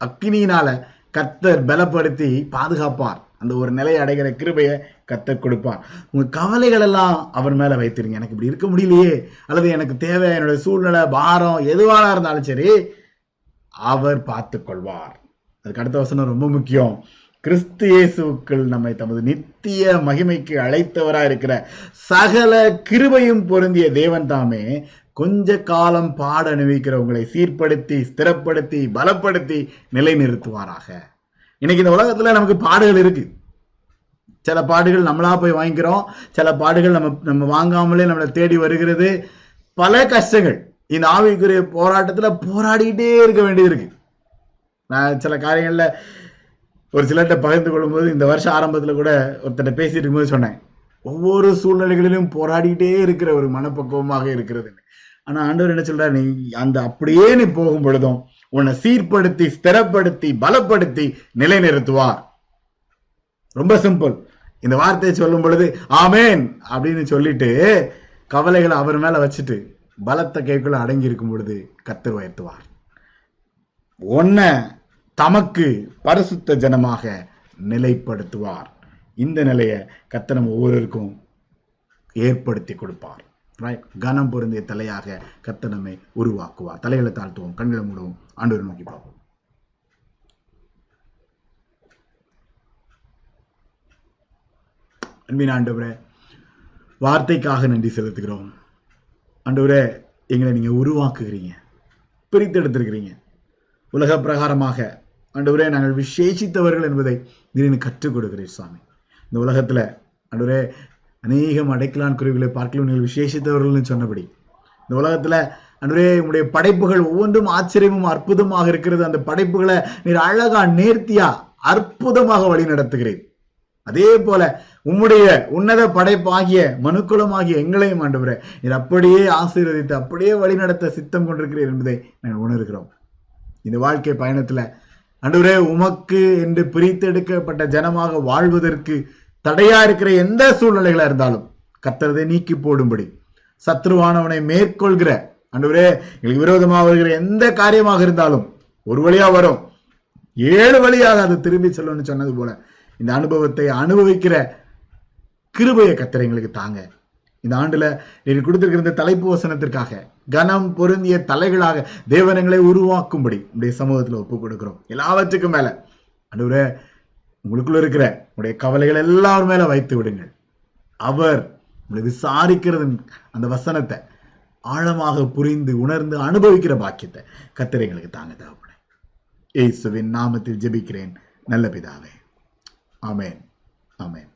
Speaker 1: அக்னியினால கத்தர் பலப்படுத்தி பாதுகாப்பார் அந்த ஒரு நிலையை அடைகிற கிருபையை கத்த கொடுப்பார் உங்க கவலைகள் எல்லாம் அவர் மேல வைத்திருங்க எனக்கு இப்படி இருக்க முடியலையே அல்லது எனக்கு தேவை என்னுடைய சூழ்நிலை பாரம் எதுவாக இருந்தாலும் சரி அவர் பார்த்து கொள்வார் அதுக்கு அடுத்த வசனம் ரொம்ப முக்கியம் கிறிஸ்து இயேசுக்கள் நம்மை தமது நித்திய மகிமைக்கு அழைத்தவரா இருக்கிற சகல கிருபையும் பொருந்திய தேவன் தாமே கொஞ்ச காலம் பாட அனுபவிக்கிறவங்களை சீர்படுத்தி ஸ்திரப்படுத்தி பலப்படுத்தி நிலைநிறுத்துவாராக இன்னைக்கு இந்த உலகத்துல நமக்கு பாடுகள் இருக்கு சில பாடுகள் நம்மளா போய் வாங்கிக்கிறோம் சில பாடுகள் நம்ம நம்ம வாங்காமலே நம்மளை தேடி வருகிறது பல கஷ்டங்கள் இந்த ஆவிக்குரிய போராட்டத்துல போராடிக்கிட்டே இருக்க வேண்டியது இருக்கு நான் சில காரியங்கள்ல ஒரு சிலர்கிட்ட பகிர்ந்து கொள்ளும்போது இந்த வருஷம் ஆரம்பத்தில் கூட ஒருத்தட்ட பேசிட்டு இருக்கும்போது சொன்னேன் ஒவ்வொரு சூழ்நிலைகளிலும் போராடிக்கிட்டே இருக்கிற ஒரு மனப்பக்குவமாக இருக்கிறது ஆனா ஆண்டவர் என்ன சொல்றாரு நீ அந்த அப்படியே நீ போகும் பொழுதும் உன்னை சீர்படுத்தி ஸ்திரப்படுத்தி பலப்படுத்தி நிலைநிறுத்துவார் ரொம்ப சிம்பிள் இந்த வார்த்தையை சொல்லும் பொழுது ஆமேன் அப்படின்னு சொல்லிட்டு கவலைகளை அவர் மேல வச்சுட்டு பலத்த கைக்குள்ள அடங்கி இருக்கும் பொழுது கத்தர் உயர்த்துவார் ஒன்ன தமக்கு பரிசுத்த ஜனமாக நிலைப்படுத்துவார் இந்த நிலையை கத்தனம் ஒவ்வொருவருக்கும் ஏற்படுத்தி கொடுப்பார் ரைட் கனம் பொருந்திய தலையாக கத்தனமை உருவாக்குவார் தலைகளை தாழ்த்துவோம் கண்களை மூடுவோம் ஆண்டு நோக்கி பார்ப்போம் அன்பின் ஆண்டவரே வார்த்தைக்காக நன்றி செலுத்துகிறோம் ஆண்டவரே எங்களை நீங்க உருவாக்குகிறீங்க பிரித்தெடுத்திருக்கிறீங்க உலக பிரகாரமாக அன்றுவரே நாங்கள் விசேஷித்தவர்கள் என்பதை திடீர்னு கற்றுக் கொடுக்கிறேன் சுவாமி இந்த உலகத்தில் அன்றுவரே அநேகம் அடைக்கலான் குருவிகளை பார்க்கலாம் நீங்கள் விசேஷித்தவர்கள்னு சொன்னபடி இந்த உலகத்தில் அன்றுவரே உங்களுடைய படைப்புகள் ஒவ்வொன்றும் ஆச்சரியமும் அற்புதமாக இருக்கிறது அந்த படைப்புகளை நீர் அழகா நேர்த்தியா அற்புதமாக வழி நடத்துகிறேன் அதே போல உம்முடைய உன்னத படைப்பாகிய ஆகிய எங்களையும் ஆண்டவரை நீர் அப்படியே ஆசீர்வதித்து அப்படியே வழிநடத்த சித்தம் கொண்டிருக்கிறீர் என்பதை நாங்கள் உணர்கிறோம் இந்த வாழ்க்கை பயணத்துல அன்றுவரே உமக்கு என்று பிரித்தெடுக்கப்பட்ட ஜனமாக வாழ்வதற்கு தடையா இருக்கிற எந்த சூழ்நிலைகளா இருந்தாலும் கத்துறதை நீக்கி போடும்படி சத்ருவானவனை மேற்கொள்கிற அன்றுவரே எங்களுக்கு விரோதமாக வருகிற எந்த காரியமாக இருந்தாலும் ஒரு வழியா வரும் ஏழு வழியாக அதை திரும்பி செல்லும்னு சொன்னது போல இந்த அனுபவத்தை அனுபவிக்கிற கிருபையை கத்திரை எங்களுக்கு தாங்க இந்த ஆண்டுல நீங்க கொடுத்திருக்கிற இந்த தலைப்பு வசனத்திற்காக கனம் பொருந்திய தலைகளாக தேவனங்களை உருவாக்கும்படி உடைய சமூகத்துல ஒப்பு கொடுக்கிறோம் எல்லாவற்றுக்கும் மேல அன்றுவரே உங்களுக்குள்ள இருக்கிற உடைய கவலைகள் எல்லாரும் மேல வைத்து விடுங்கள் அவர் உங்களை விசாரிக்கிறது அந்த வசனத்தை ஆழமாக புரிந்து உணர்ந்து அனுபவிக்கிற பாக்கியத்தை கத்திரைகளுக்கு தாங்க தேவைப்படும் ஏசுவின் நாமத்தில் ஜெபிக்கிறேன் நல்ல பிதாவே ஆமேன் ஆமேன்